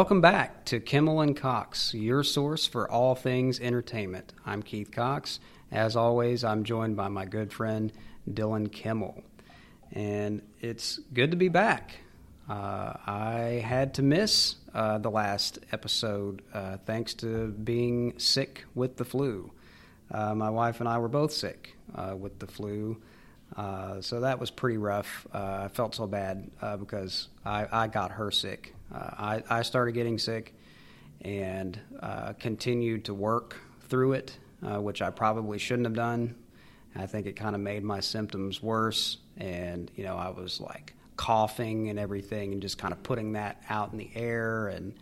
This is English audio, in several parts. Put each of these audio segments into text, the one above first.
Welcome back to Kimmell and Cox, your source for all things entertainment. I'm Keith Cox. As always, I'm joined by my good friend Dylan Kimmell. And it's good to be back. Uh, I had to miss uh, the last episode uh, thanks to being sick with the flu. Uh, my wife and I were both sick uh, with the flu. Uh, so that was pretty rough. I felt so bad because I, I, got her sick. I, I, started getting sick and continued to work through it, which I probably shouldn't have done. I think it kind of made my symptoms worse. And, you know, I was like, coughing and everything, and just kind of putting that out in the air. And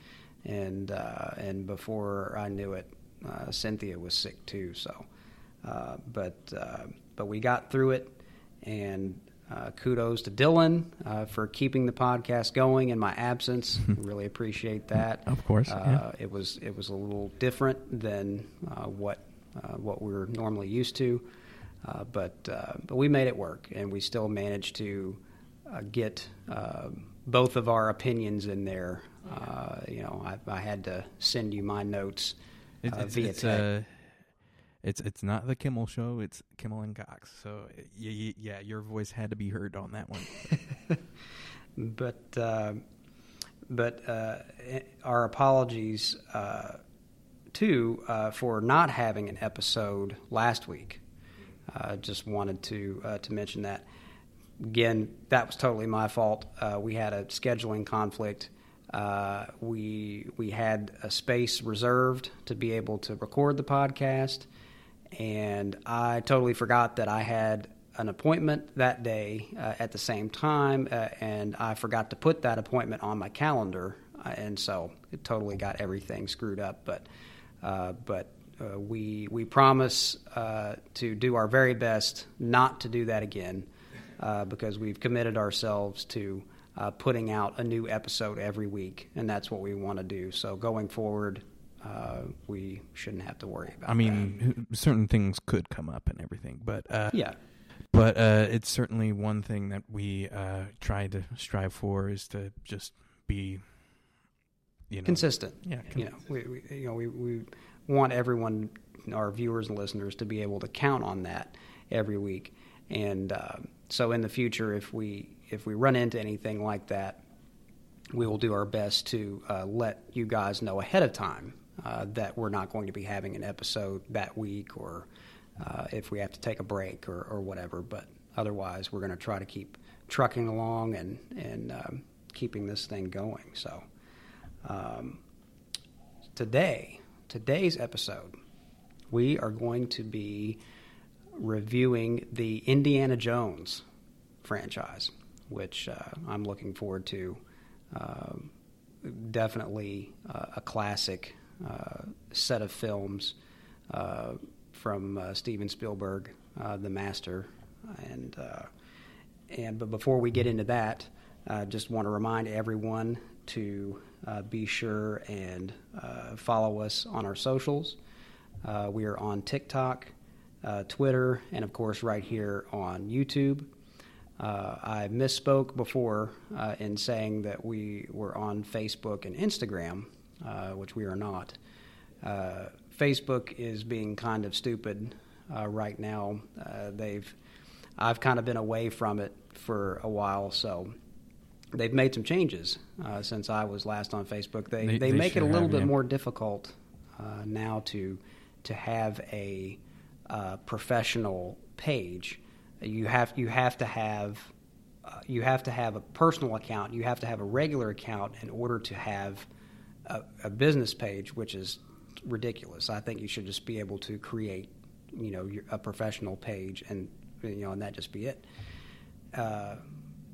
and uh, and before I knew it, uh, Cynthia was sick too. So, uh, but uh, but we got through it, and uh, kudos to Dylan uh, for keeping the podcast going in my absence. really appreciate that. Of course, yeah. it was it was a little different than what what we're normally used to, but but we made it work, and we still managed to uh, get uh, both of our opinions in there. Uh, you know, I, I, had to send you my notes it's, uh, it's, via it's, uh, it's it's not the Kimmell show. It's Kimmell and Cox. So yeah, yeah, your voice had to be heard on that one. but uh, but our apologies too for not having an episode last week. just wanted to to mention that again, that was totally my fault. Uh, we had a scheduling conflict. Uh, we we had a space reserved to be able to record the podcast, and I totally forgot that I had an appointment that day uh, at the same time, uh, and I forgot to put that appointment on my calendar, uh, and so it totally got everything screwed up. But uh, but we we promise to do our very best not to do that again uh, because we've committed ourselves to uh, putting out a new episode every week, and that's what we want to do. So going forward, uh, we shouldn't have to worry about. I mean, that. certain things could come up and everything, but uh, yeah. But uh, it's certainly one thing that we uh, try to strive for is to just be, you know, consistent. Yeah, con- you know, we, we, you know we, we want everyone, our viewers and listeners, to be able to count on that every week. And um, so in the future, if we if we run into anything like that, we will do our best to uh, let you guys know ahead of time uh, that we're not going to be having an episode that week, or uh, if we have to take a break or, or whatever. But otherwise, we're going to try to keep trucking along and and um, keeping this thing going. So um, today, today's episode, we are going to be reviewing the Indiana Jones franchise, which uh, I'm looking forward to. Uh, definitely uh, a classic set of films uh, from uh, Steven Spielberg, the master, and and but before we get into that, I just want to remind everyone to be sure and follow us on our socials. we are on TikTok uh, Twitter, and of course, right here on YouTube. Uh, I misspoke before uh, in saying that we were on Facebook and Instagram, uh, which we are not. Uh, Facebook is being kind of stupid uh, right now. they've, I've kind of been away from it for a while, so they've made some changes since I was last on Facebook. They they, they, they make it a little have, bit yeah. more difficult now to to have a uh, professional page, you have you have to have uh, you have to have a personal account. You have to have a regular account in order to have a, a, business page, which is ridiculous. I think you should just be able to create, you know, a professional page, and you know, and that just be it. Uh,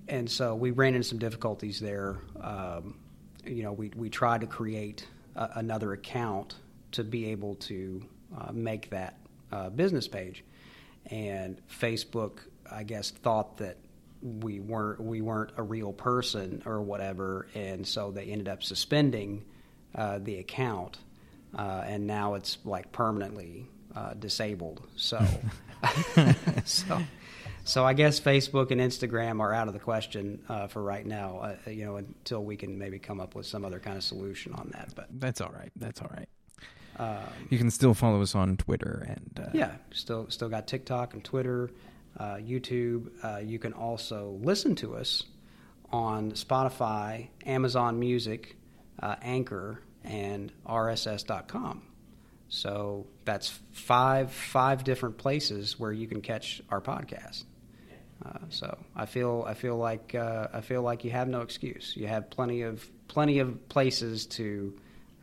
and so we ran into some difficulties there. Um, you know, we we tried to create a, another account to be able to uh, make that uh, business page, and Facebook, I guess, thought that we weren't we weren't a real person or whatever, and so they ended up suspending uh, the account, uh, and now it's like permanently uh, disabled. So, so, so I guess Facebook and Instagram are out of the question uh, for right now. Uh, you know, until we can maybe come up with some other kind of solution on that. But That's all right. That's all right. um, You can still follow us on Twitter and uh, yeah, still still got TikTok and Twitter, uh, YouTube. Uh, you can also listen to us on Spotify, Amazon Music, uh, Anchor, and RSS.com. So that's five five different places where you can catch our podcast. Uh, so I feel I feel like uh, I feel like you have no excuse. You have plenty of plenty of places to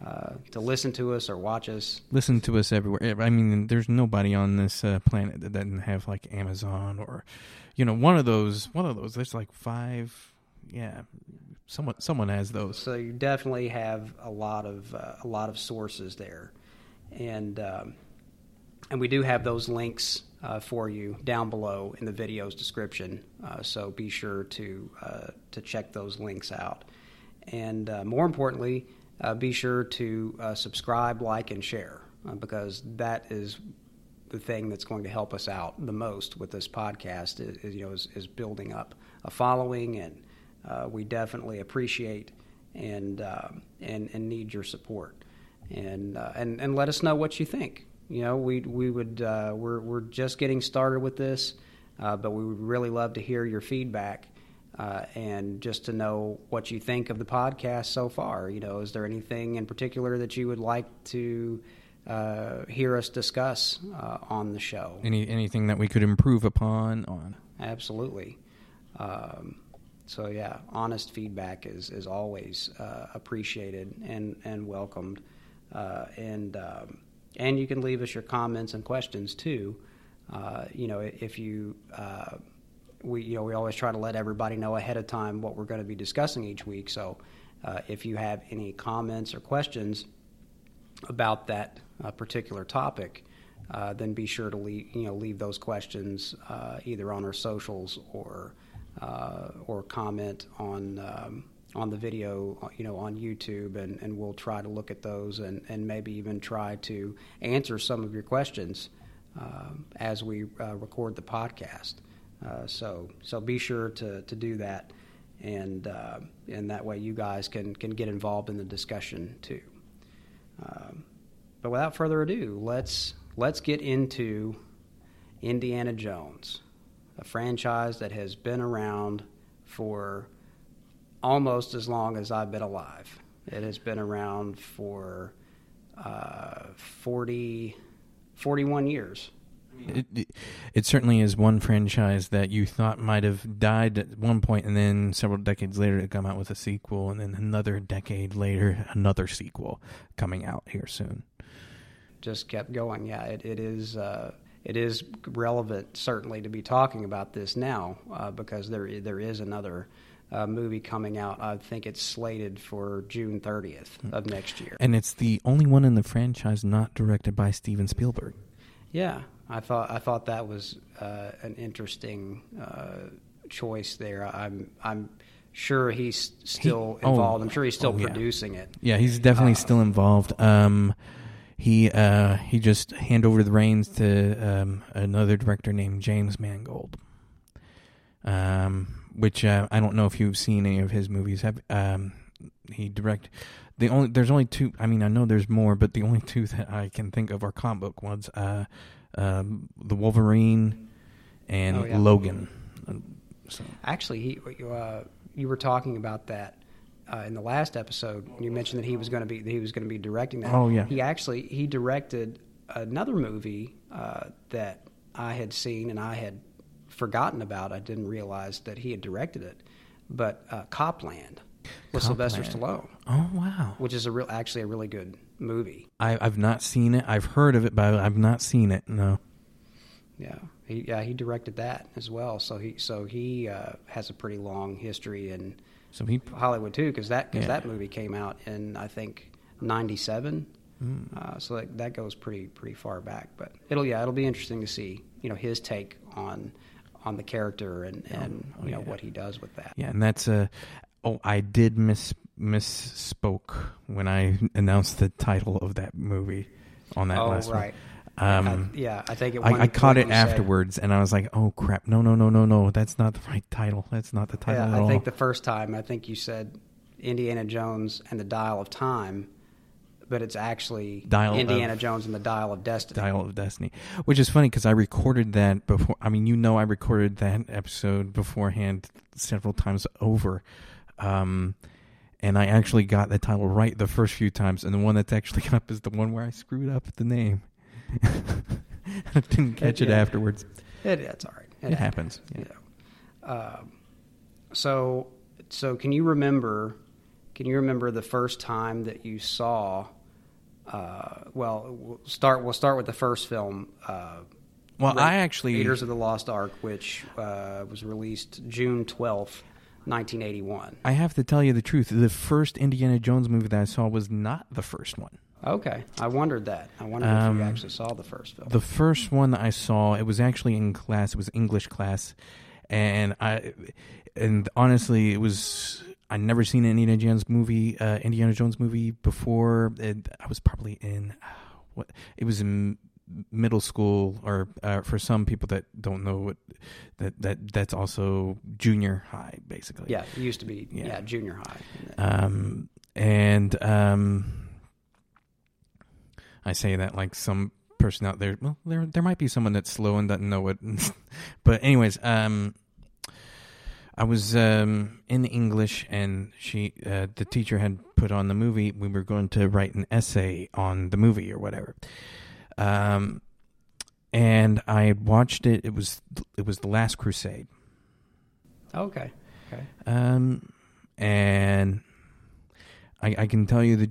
uh, to listen to us or watch us. listen to us everywhere. I mean, there's nobody on this uh, planet that doesn't have like Amazon or, you know, one of those. One of those. There's like five. Yeah, someone someone has those. So you definitely have a lot of uh, a lot of sources there, and um, and we do have those links uh, for you down below in the video's description. Uh, so be sure to uh, to check those links out, and uh, more importantly, uh, be sure to subscribe, like, and share because that is the thing that's going to help us out the most with this podcast. Is, is, you know is, is building up a following and uh, we definitely appreciate and uh, and and need your support and uh, and and let us know what you think. You know, we we would uh, we're we're just getting started with this, uh, but we would really love to hear your feedback uh, and just to know what you think of the podcast so far. You know, is there anything in particular that you would like to uh, hear us discuss uh, on the show? Any anything that we could improve upon on. Absolutely. Um, so yeah, honest feedback is is always uh, appreciated and and welcomed, uh, and um, and you can leave us your comments and questions too. Uh, you know, if you uh, we you know we always try to let everybody know ahead of time what we're going to be discussing each week. So uh, if you have any comments or questions about that uh, particular topic, then be sure to leave you know leave those questions either on our socials or or comment on um, on the video uh, you know on YouTube and, and we'll try to look at those and, and maybe even try to answer some of your questions um, as we uh, record the podcast. Uh, so so be sure to, to do that and uh, and that way you guys can can get involved in the discussion too. Um, but without further ado, let's let's get into Indiana Jones, a franchise that has been around for almost as long as I've been alive. It has been around for uh, 40, 41 years. It, it, it certainly is one franchise that you thought might have died at one point, and then several decades later, it come out with a sequel, and then another decade later, another sequel coming out here soon. Just kept going. Yeah, it, it is. Uh, it is relevant, certainly, to be talking about this now uh, because there there is another uh, movie coming out. I think it's slated for June 30th of next year. And it's the only one in the franchise not directed by Steven Spielberg. Yeah, I thought I thought that was uh, an interesting uh, choice there. I'm I'm sure he's still He- oh, involved. I'm sure he's still oh, yeah. producing it. Yeah, he's definitely Uh, still involved. Um, he uh, he just hand over the reins to um, another director named James Mangold. Um, which uh, I don't know if you've seen any of his movies. Have um, he direct the only? There's only two. I mean, I know there's more, but the only two that I can think of are comic book ones. Uh, um, the Wolverine and Oh, yeah. Logan. So Actually, he you, uh, you were talking about that uh, in the last episode. You mentioned that he was going to be that he was going to be directing that. Oh, yeah. He actually he directed another movie uh, that I had seen and I had forgotten about. I didn't realize that he had directed it, but uh, Cop Land with Sylvester Stallone, oh wow, which is a real actually a really good movie. I, I've not seen it. I've heard of it, but I've not seen it. No. Yeah, he yeah he directed that as well. So he so he uh, has a pretty long history in So he Hollywood too, because that cause Yeah. that movie came out in I think '97. Mm. Uh, so that, that goes pretty pretty far back. But it'll yeah it'll be interesting to see you know his take on on the character and and oh, you know yeah. what he does with that. Yeah, and that's a. Oh, I did miss misspoke when I announced the title of that movie on that oh last right. one. Um, I, yeah, I think it. I, I caught it afterwards, said, and I was like, "Oh crap! No, no, no, no, no! That's not the right title. That's not the title yeah, I all." think the first time, I think you said Indiana Jones and the Dial of Time, but it's actually Dial Indiana of, Jones and the Dial of Destiny. Dial of Destiny, which is funny because I recorded that before. I mean, you know, I recorded that episode beforehand several times over. Um, and I actually got the title right the first few times, and the one that's actually up is the one where I screwed up the name. I didn't catch it, yeah. afterwards. It, it's all right. It, it happens. Yeah. Uh, so, so can you remember? Can you remember the first time that you saw? Uh, well, we'll start. We'll start with the first film. Uh, well, Ra- I actually Raiders of the Lost Ark, which uh, was released June twelfth. 1981. I have to tell you the truth. The first Indiana Jones movie that I saw was not the first one. Okay, I wondered that. I wondered um, if you actually saw the first film. The first one that I saw, it was actually in class. It was English class, and I, and honestly, it was. I never seen an Indiana Jones movie, uh, Indiana Jones movie before. It, I was probably in what it was in middle school, or uh, for some people that don't know what that that that's also junior high, basically. Yeah, it used to be. Yeah, yeah junior high. Um, and um I say that like some person out there. Well, there there might be someone that's slow and doesn't know it. but anyways, um, I was um, in English, and she, uh, the teacher had put on the movie. We were going to write an essay on the movie or whatever. Um, and I had watched it. It was it was the Last Crusade. Okay. Okay. Um, and I, I can tell you that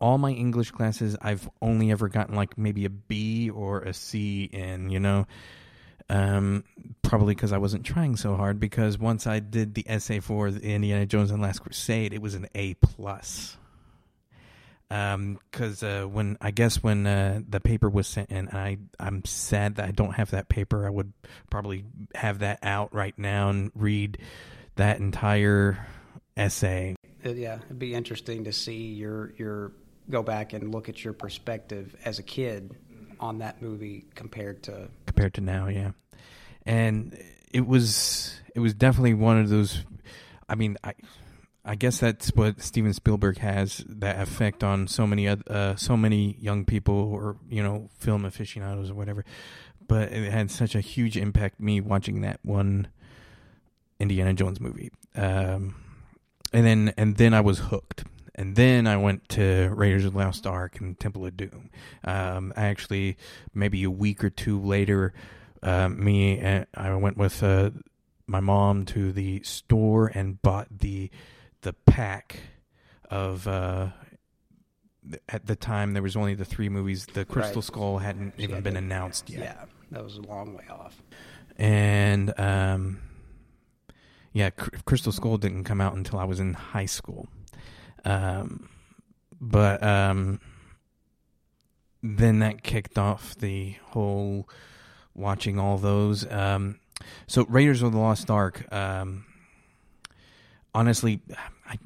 all my English classes, I've only ever gotten like maybe a B or a C in, you know. Um, probably because I wasn't trying so hard. Because once I did the essay for the Indiana Jones and the Last Crusade, it was an A plus. Um, because uh, when I guess when uh, the paper was sent in, I I'm sad that I don't have that paper. I would probably have that out right now and read that entire essay it, yeah, it'd be interesting to see your your go back and look at your perspective as a kid on that movie compared to compared to now. Yeah, and it was it was definitely one of those. I mean, I I guess that's what Steven Spielberg has that effect on so many uh, so many young people or you know film aficionados or whatever. But it had such a huge impact me watching that one Indiana Jones movie. Um, and then and then I was hooked. And then I went to Raiders of the Lost Ark and Temple of Doom. Um, actually, maybe a week or two later, uh, me and I went with uh, my mom to the store and bought the the pack of. Uh, at the time, there was only the three movies. The Crystal right. Skull hadn't even been announced yet. Yeah, that was a long way off. And um, yeah, Crystal Skull didn't come out until I was in high school. Um, but um, then that kicked off the whole watching all those. Um, so Raiders of the Lost Ark. Um, honestly, I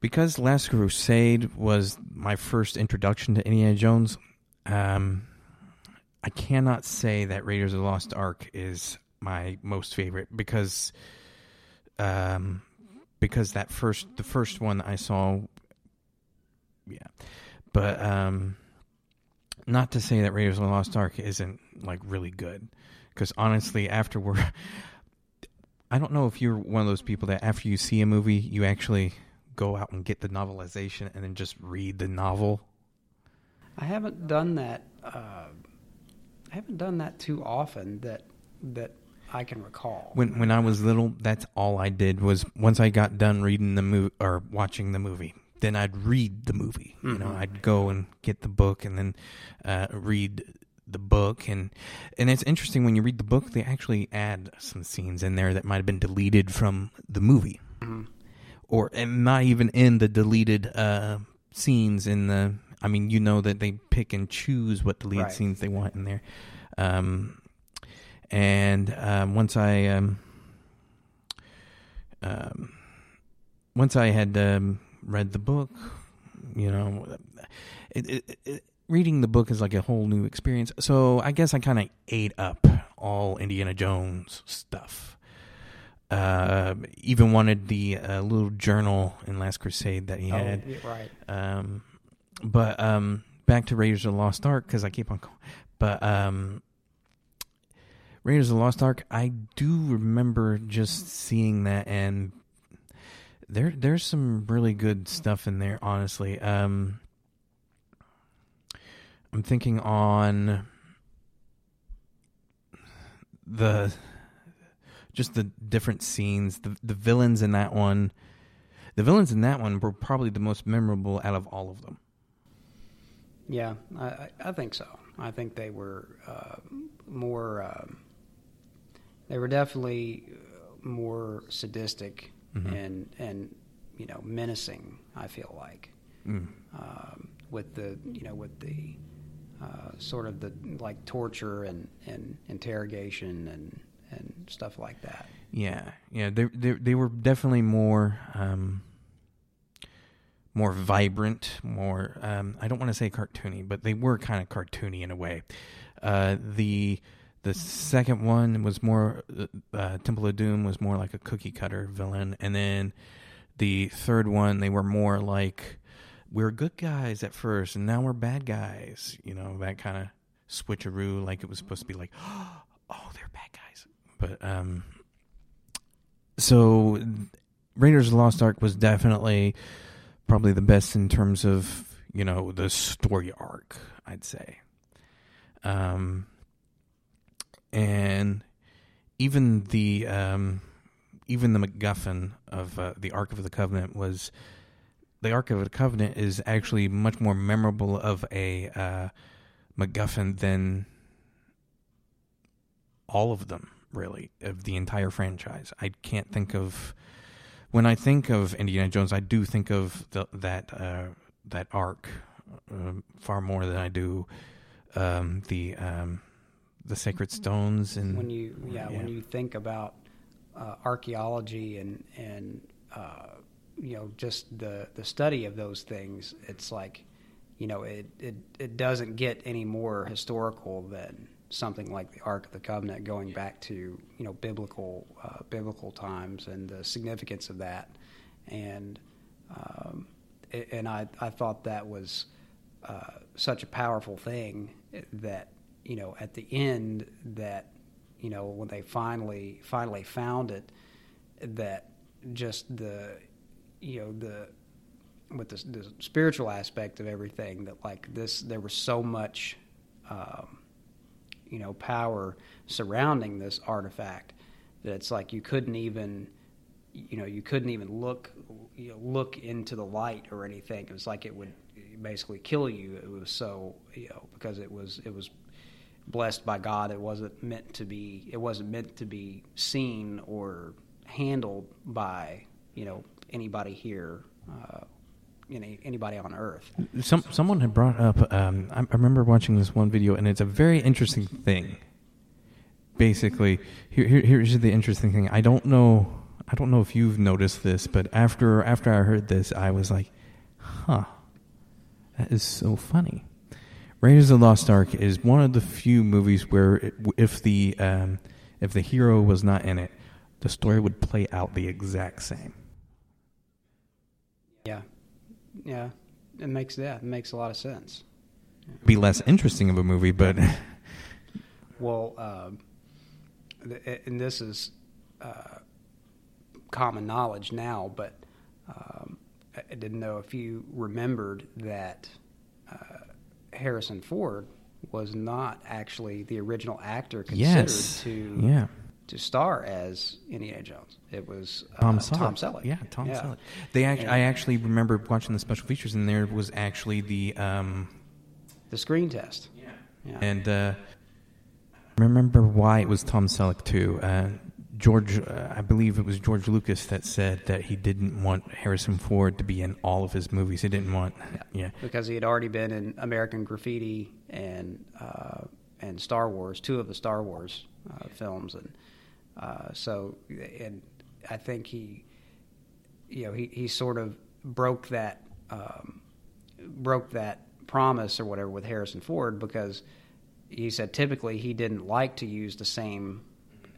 because Last Crusade was my first introduction to Indiana Jones. Um, I cannot say that Raiders of the Lost Ark is my most favorite because um because that first the first one I saw yeah. But um not to say that Raiders of the Lost Ark isn't like really good cuz honestly afterward I don't know if you're one of those people that after you see a movie you actually go out and get the novelization and then just read the novel. I haven't done that uh I haven't done that too often that that I can recall. When when I was little, that's all I did was once I got done reading the movie or watching the movie, then I'd read the movie. Mm-hmm. You know, mm-hmm. I'd go and get the book and then uh, read the book and and it's interesting when you read the book they actually add some scenes in there that might have been deleted from the movie mm-hmm. or and not even in the deleted uh, scenes in the i mean you know that they pick and choose what deleted right. scenes they want in there um, and um, once I um, um, once I had um, read the book, you know, it, it, it, reading the book is like a whole new experience. So I guess I kind of ate up all Indiana Jones stuff. Uh, even wanted the uh, little journal in Last Crusade that he Oh, had. right. Um, but um, back to Raiders of the Lost Ark because I keep on. Going. But um, Raiders of the Lost Ark, I do remember just seeing that, and there there's some really good stuff in there. Honestly, um, I'm thinking on the just the different scenes, the the villains in that one. The villains in that one were probably the most memorable out of all of them. Yeah, I, I- think so. I think they were uh, more. um they were definitely uh, more sadistic Mhm. and and you know menacing. I feel like Mm. um, with the you know with the uh, sort of the like torture and, and interrogation and and stuff like that. Yeah, yeah, they they they were definitely more um, more vibrant, more um, I don't want to say cartoony, but they were kind of cartoony in a way. Uh, the the second one was more uh, uh, Temple of Doom was more like a cookie cutter villain, and then the third one they were more like we're good guys at first, and now we're bad guys. You know that kind of switcheroo, like it was supposed to be like, oh, they're bad guys, but um, so Raiders of the Lost Ark was definitely probably the best in terms of you know the story arc. I'd say, um, and even the um, even the MacGuffin of uh, the Ark of the Covenant was the Ark of the Covenant is actually much more memorable of a uh, MacGuffin than all of them, really, of the entire franchise. I can't think of when I think of Indiana Jones, I do think of the, that uh, that arc uh, far more than I do um, the um, the sacred stones and when you yeah, when you think about uh, archaeology and and uh, you know just the the study of those things, it's like you know it it it doesn't get any more historical than something like the Ark of the Covenant, going back to you know biblical uh, biblical times and the significance of that, and um, a- and I I thought that was uh, such a powerful thing that you know at the end that you know when they finally finally found it that just the you know the with the, the spiritual aspect of everything that like this there was so much um, you know power surrounding this artifact that it's like you couldn't even you know you couldn't even look you know, look into the light or anything. It was like it would basically kill you. It was so you know because it was it was blessed by God it wasn't meant to be it wasn't meant to be seen or handled by you know anybody here uh, any anybody on earth Some someone had brought up. Um, I, I remember watching this one video, and it's a very interesting thing. Basically, here, here here's the interesting thing. I don't know. I don't know if you've noticed this, but after after I heard this, I was like, "Huh, that is so funny." Raiders of the Lost Ark is one of the few movies where, it, if the um, if the hero was not in it, the story would play out the exact same. yeah. Yeah. It makes yeah it makes a lot of sense. Be less interesting of a movie, but Well, th- and this is uh, common knowledge now, but um, I I didn't know if you remembered that uh, Harrison Ford was not actually the original actor considered yes, to yeah. to star as Indiana Jones. It was uh, Tom Selleck. Tom Selleck. Yeah, Tom Selleck. They act- And- I actually remember watching the special features, and there was actually the um, The screen test. yeah, Yeah. and uh, I remember why it was Tom Selleck too. Uh, George, uh, I believe it was George Lucas that said that he didn't want Harrison Ford to be in all of his movies. He didn't want, yeah, because he had already been in American Graffiti and uh, and Star Wars, two of the Star Wars uh, films, and uh, so and I think he, you know, he, he sort of broke that um, broke that promise or whatever with Harrison Ford because he said typically he didn't like to use the same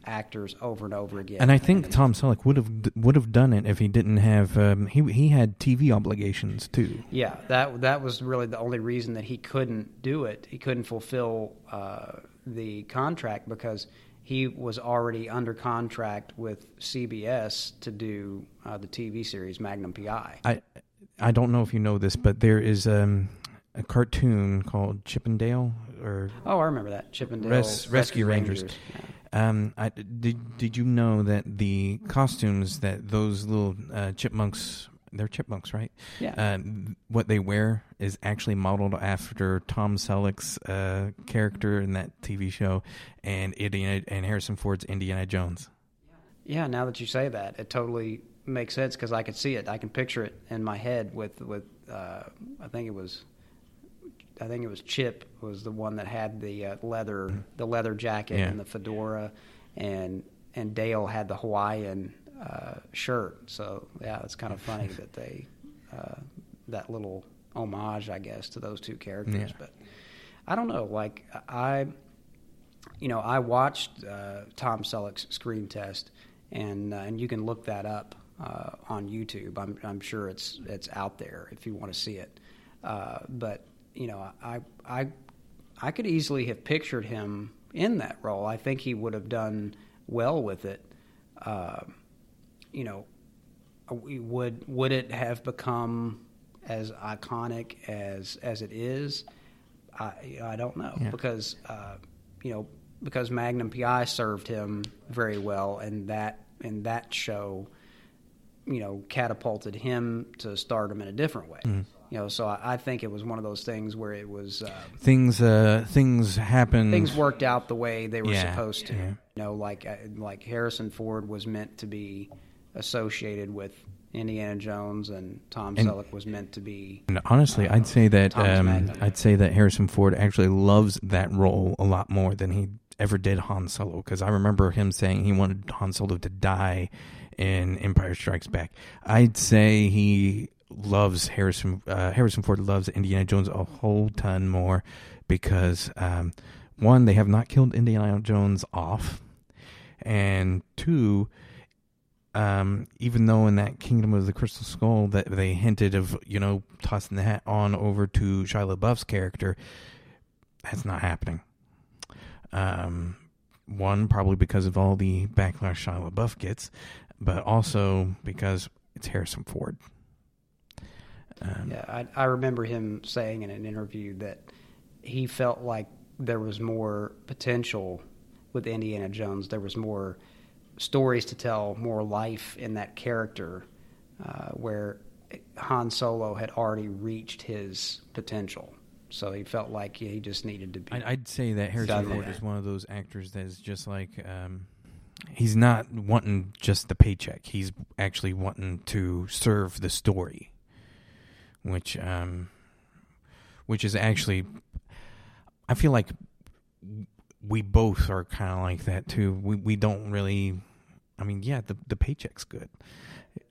actors over and over again. And I think Tom Selleck would have would have done it if he didn't have um, he he had TV obligations too. Yeah, that that was really the only reason that he couldn't do it. He couldn't fulfill uh, the contract because he was already under contract with CBS to do uh, the TV series Magnum PI. I I don't know if you know this, but there is um, a cartoon called Chip 'n Dale or oh, I remember that Chippendale Dale Res- Rescue Rangers. Rangers. Yeah. Um, I, did did you know that the costumes that those little uh, chipmunks they're chipmunks, right? Yeah. Uh, what they wear is actually modeled after Tom Selleck's uh, character in that TV show, and Indiana and Harrison Ford's Indiana Jones. Yeah. Now that you say that, it totally makes sense because I could see it. I can picture it in my head with with uh, I think it was I think it was Chip was the one that had the uh, leather the leather jacket yeah. and the fedora, and and Dale had the Hawaiian uh, shirt. So yeah, it's kind of funny that they uh, that little homage, I guess, to those two characters. Yeah. But I don't know. Like I, you know, I watched uh, Tom Selleck's screen test, and uh, and you can look that up uh, on YouTube. I'm I'm sure it's it's out there if you want to see it. but you know, I I I could easily have pictured him in that role. I think he would have done well with it. Uh, you know, would would it have become as iconic as as it is? I I don't know yeah. because uh, you know because Magnum PI served him very well, and that and that show, you know, catapulted him to stardom in a different way. Mm you know so I, I, think it was one of those things where it was uh, things uh, things happened things worked out the way they were yeah, supposed to yeah. you know like uh, like Harrison Ford was meant to be associated with Indiana Jones and Tom and, Selleck was meant to be honestly I'd say that um, I'd say that Harrison Ford actually loves that role a lot more than he ever did Han Solo because I remember him saying he wanted Han Solo to die in Empire Strikes Back. I'd say he loves Harrison uh, Harrison Ford loves Indiana Jones a whole ton more because um, one they have not killed Indiana Jones off, and two. Um, even though in that Kingdom of the Crystal Skull that they hinted of you know tossing the hat on over to Shia LaBeouf's character, that's not happening. Um, one probably because of all the backlash Shia LaBeouf gets, but also because it's Harrison Ford. Um, yeah, I, I remember him saying in an interview that he felt like there was more potential with Indiana Jones. There was more stories to tell, more life in that character, uh, where Han Solo had already reached his potential. So he felt like he just needed to be. I'd say that Harrison Ford is one of those actors that is just like um, he's not wanting just the paycheck. He's actually wanting to serve the story which um, which is actually, I feel like we both are kind of like that too. We we don't really, I mean, yeah, the the paycheck's good.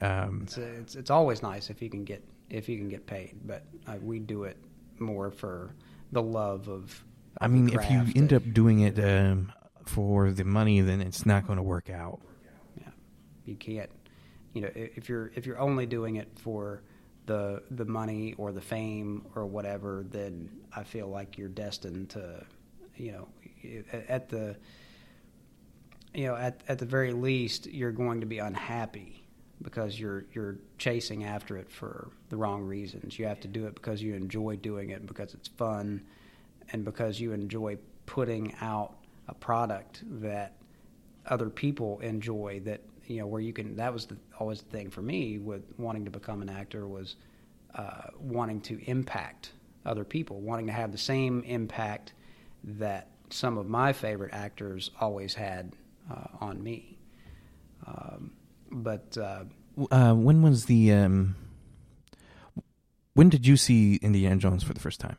Um, it's, it's, it's always nice if you can get if you can get paid, but uh, we do it more for the love of. of I mean, if you end up doing it um, for the money, then it's not going to work out. Yeah, you can't. You know, if you're if you're only doing it for the the money or the fame or whatever, then I feel like you're destined to, you know, at the you know at at the very least you're going to be unhappy because you're you're chasing after it for the wrong reasons. You have to do it because you enjoy doing it because it's fun and because you enjoy putting out a product that other people enjoy that you know where you can that was the, always the thing for me with wanting to become an actor was uh, wanting to impact other people wanting to have the same impact that some of my favorite actors always had uh, on me. Um, but uh, uh, when was the um, when did you see Indiana Jones for the first time?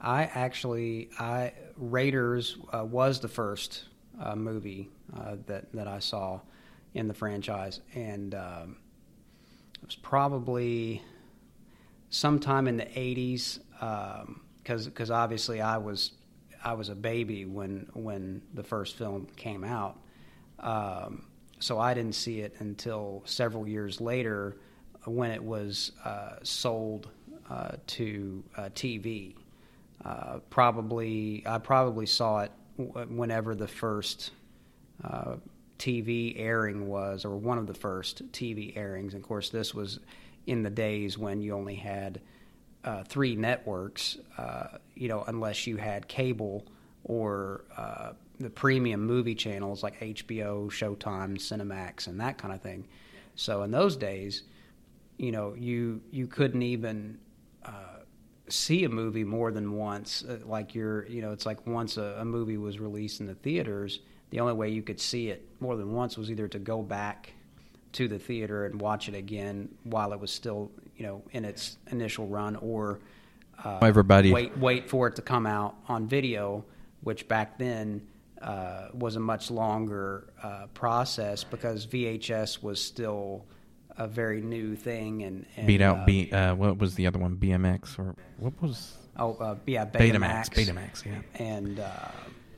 I actually I Raiders uh, was the first uh, movie uh, that that I saw in the franchise, and um, it was probably sometime in the '80s, because because obviously I was I was a baby when when the first film came out, um, so I didn't see it until several years later when it was uh, sold uh, to uh, TV. Uh, probably I probably saw it whenever the first uh, TV airing was, or one of the first TV airings. And of course, this was in the days when you only had uh, three networks, uh, you know, unless you had cable or uh, the premium movie channels like HBO, Showtime, Cinemax, and that kind of thing. So in those days, you know, you you couldn't even uh, see a movie more than once. Uh, like you're, you know, it's like once a, a movie was released in the theaters the only way you could see it more than once was either to go back to the theater and watch it again while it was still, you know, in its initial run, or uh, everybody wait wait for it to come out on video, which back then uh, was a much longer uh, process because VHS was still a very new thing and, and beat out uh, B. Uh, what was the other one? BMX or what was? Oh, uh, yeah, Betamax. Betamax, yeah, and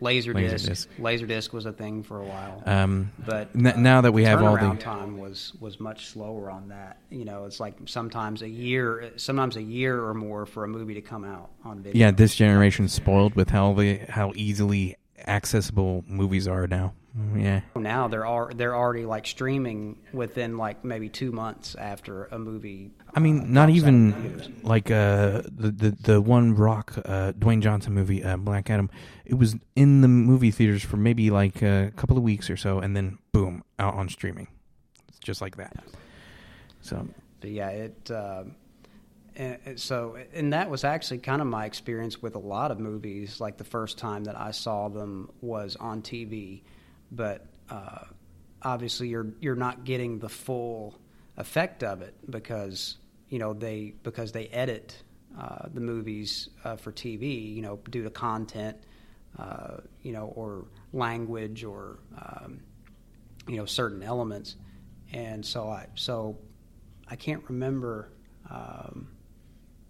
Laserdisc. Laserdisc. Laserdisc was a thing for a while. Um, but n- uh, now that we have all the time was was much slower on that. You know, it's like sometimes a year, sometimes a year or more for a movie to come out on video. Yeah, this generation spoiled with how the how easily accessible movies are now. Yeah. Now they're are they're already like streaming within like maybe two months after a movie. I mean, uh, not even like uh, the the the one Rock uh, Dwayne Johnson movie, uh, Black Adam. It was in the movie theaters for maybe like a couple of weeks or so, and then boom, out on streaming. It's just like that. So. But yeah, it. Uh, and so and that was actually kind of my experience with a lot of movies like the first time that i saw them was on tv but uh, obviously you're you're not getting the full effect of it because you know they because they edit uh, the movies uh, for TV, you know, due to content, uh, you know, or language or um, you know certain elements, and so I so I can't remember. Um,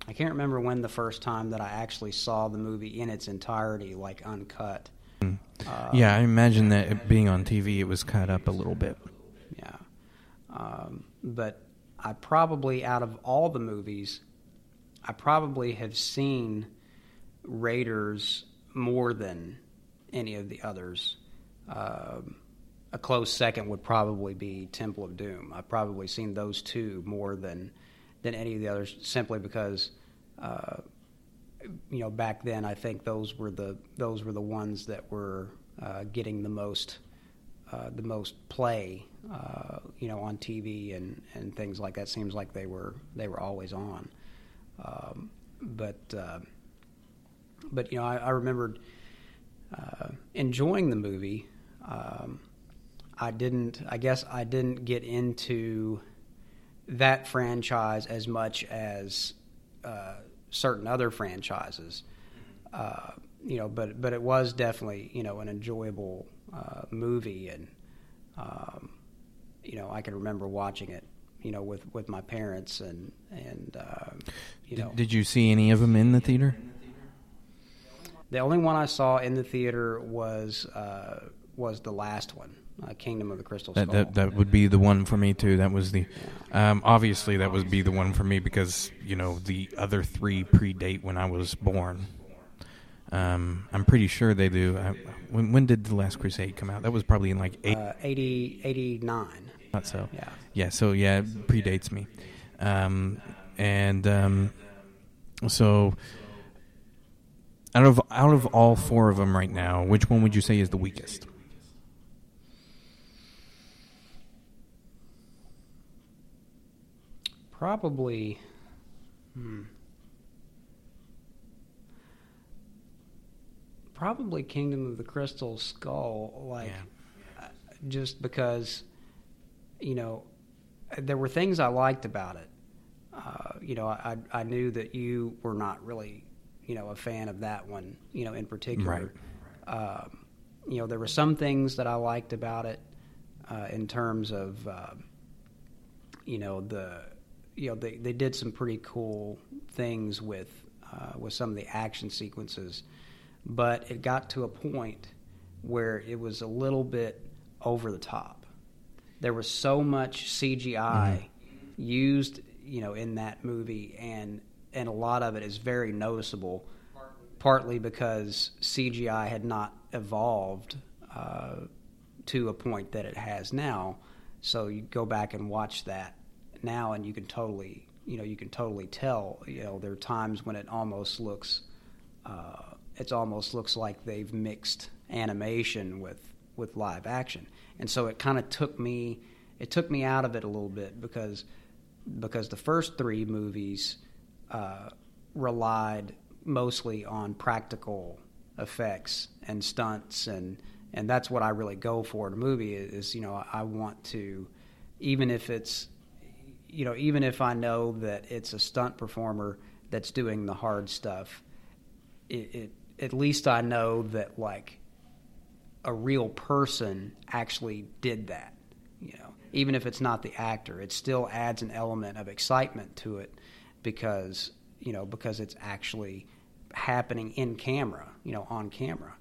I can't remember when the first time that I actually saw the movie in its entirety, like uncut. Uh, yeah, I imagine that it being on TV, it was cut up a little bit. Yeah, um, but I probably out of all the movies, I probably have seen Raiders more than any of the others. Uh, a close second would probably be Temple of Doom. I've probably seen those two more than than any of the others, simply because uh, you know, back then I think those were the those were the ones that were uh, getting the most uh, the most play, uh, you know, on TV and, and things like that. Seems like they were they were always on, um, but uh, but you know I, I remembered uh, enjoying the movie. Um, I didn't. I guess I didn't get into that franchise as much as uh, certain other franchises. Uh, you know, but but it was definitely you know an enjoyable uh, movie, and um, you know I can remember watching it, you know, with, with my parents, and and uh, you know. Did you see any of them in the theater? The only one I saw in the theater was uh, was the last one uh, Kingdom of the Crystal Skull. That, that, that would be the one for me too. That was the um, obviously that would be the one for me because you know the other three predate when I was born. Um, I'm pretty sure they do. I, when when did the Last Crusade come out? That was probably in like eight, uh, 80, 89. Not so. Yeah. Yeah. So yeah, predates me. Um, and um, so out of out of all four of them right now, which one would you say is the weakest? Probably. Hmm. Probably Kingdom of the Crystal Skull, like yeah. Uh, just because, you know, there were things I liked about it. Uh, you know, I I knew that you were not really, you know, a fan of that one, you know, in particular. Right. Um, you know, there were some things that I liked about it uh, in terms of, uh, you know, the you know they they did some pretty cool things with uh, with some of the action sequences, but it got to a point where it was a little bit over the top. There was so much CGI mm-hmm. used, you know, in that movie, and and a lot of it is very noticeable. Partly because CGI had not evolved uh, to a point that it has now, so you go back and watch that now, and you can totally, you know, you can totally tell. You know, there are times when it almost looks, uh, it almost looks like they've mixed animation with with live action, and so it kind of took me it took me out of it a little bit because because the first three movies uh, relied mostly on practical effects and stunts and and that's what I really go for in a movie is, is you know I want to even if it's you know even if I know that it's a stunt performer that's doing the hard stuff it, it at least I know that like a real person actually did that. You know, even if it's not the actor, it still adds an element of excitement to it because you know because it's actually happening in camera, you know, on camera.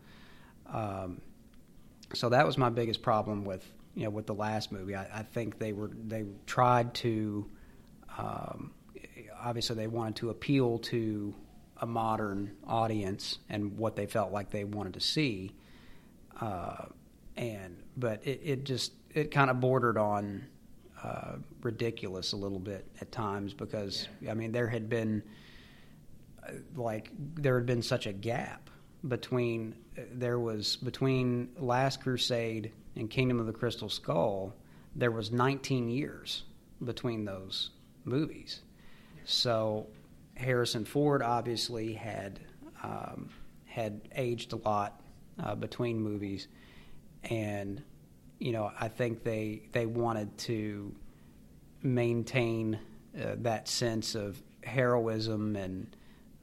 Um, so that was my biggest problem with you know with the last movie. I, I think they were they tried to um, obviously they wanted to appeal to a modern audience and what they felt like they wanted to see uh, and but it, it just it kind of bordered on uh, ridiculous a little bit at times because yeah. I mean there had been uh, like there had been such a gap between uh, there was between Last Crusade and Kingdom of the Crystal Skull there was 19 years between those movies so Harrison Ford obviously had um, had aged a lot uh, between movies, and you know I think they they wanted to maintain uh, that sense of heroism and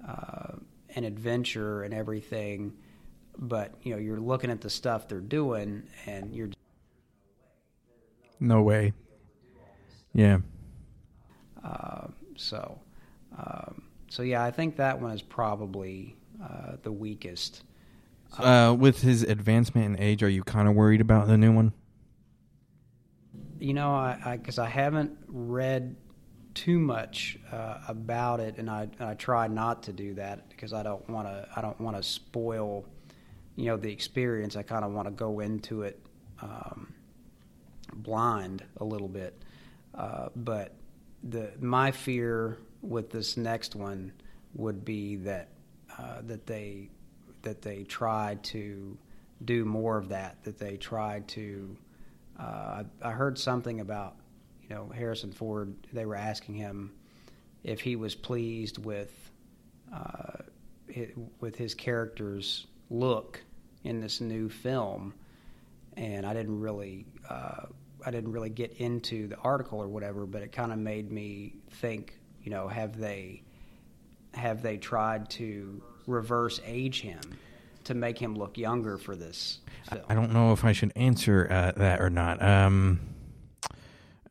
uh, and adventure and everything. But you know you're looking at the stuff they're doing, and you're no way. Yeah. Uh, so, um, so yeah, I think that one is probably uh, the weakest. Uh, with his advancement in age, are you kind of worried about the new one? You know, I because I, I, haven't read too much uh, about it, and I I try not to do that because I don't want to I don't want to spoil, you know, the experience. I kind of want to go into it um, blind a little bit, uh, but the my fear with this next one would be that uh, that they that they tried to do more of that. That they tried to. Uh, I, I heard something about you know Harrison Ford. They were asking him if he was pleased with uh, with his character's look in this new film, and I didn't really uh, I didn't really get into the article or whatever, but it kind of made me think. You know, have they have they tried to reverse age him to make him look younger for this film. I don't know if I should answer uh, that or not. Um,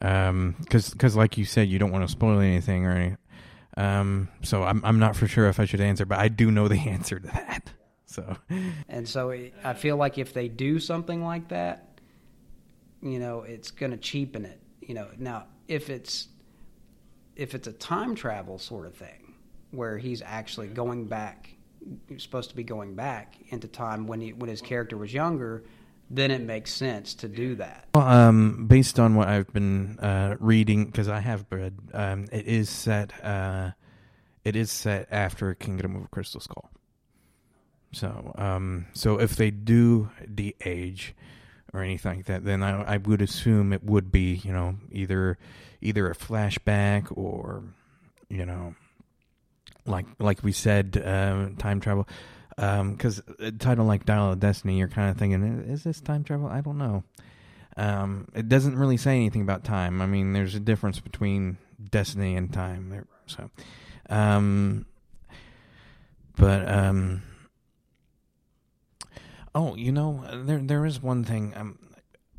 um, because cause like you said, you don't want to spoil anything or any. Um, so I'm I'm not for sure if I should answer, but I do know the answer to that. So, and so I feel like if they do something like that, you know, it's going to cheapen it. You know, now if it's if it's a time travel sort of thing, where he's actually going back. Supposed to be going back into time when he when his character was younger. Then it makes sense to do that. Well, um, based on what I've been uh, reading, because I have read, um, it is set. Uh, it is set after Kingdom of Crystal Skull. So, um, so if they do de-age or anything like that, then I, I would assume it would be, you know, either either a flashback or, you know, like like we said, uh, time travel. Because um, a title like Dial of Destiny, you're kind of thinking, is this time travel? I don't know. Um, it doesn't really say anything about time. I mean, there's a difference between destiny and time. So, um, but um, oh, you know, there there is one thing. Um,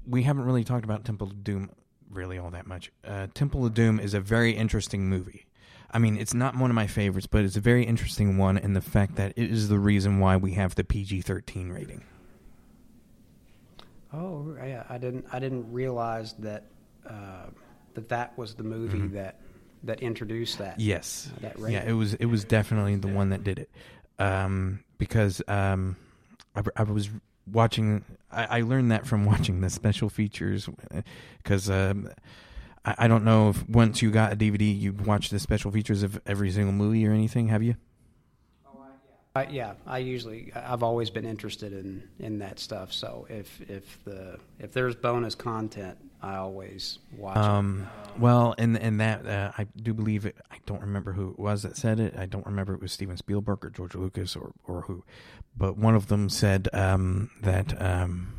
we haven't really talked about Temple of Doom really all that much. Uh, Temple of Doom is a very interesting movie. I mean, it's not one of my favorites, but it's a very interesting one in the fact that it is the reason why we have the PG thirteen rating. Oh, yeah. I didn't. I didn't realize that uh, that that was the movie Mhm. that that introduced that. Yes, That yeah, it was it was definitely the one that did it, um, because um, I, I was watching. I, I learned that from watching the special features, because um, I, I don't know if once you got a DVD, you watch the special features of every single movie or anything. Have you? I, yeah, I usually I've always been interested in, in that stuff. So if if the if there's bonus content, I always watch it. Um, well, and and that uh, I do believe it. I don't remember who it was that said it. I don't remember it was Steven Spielberg or George Lucas or or who, but one of them said um, that um,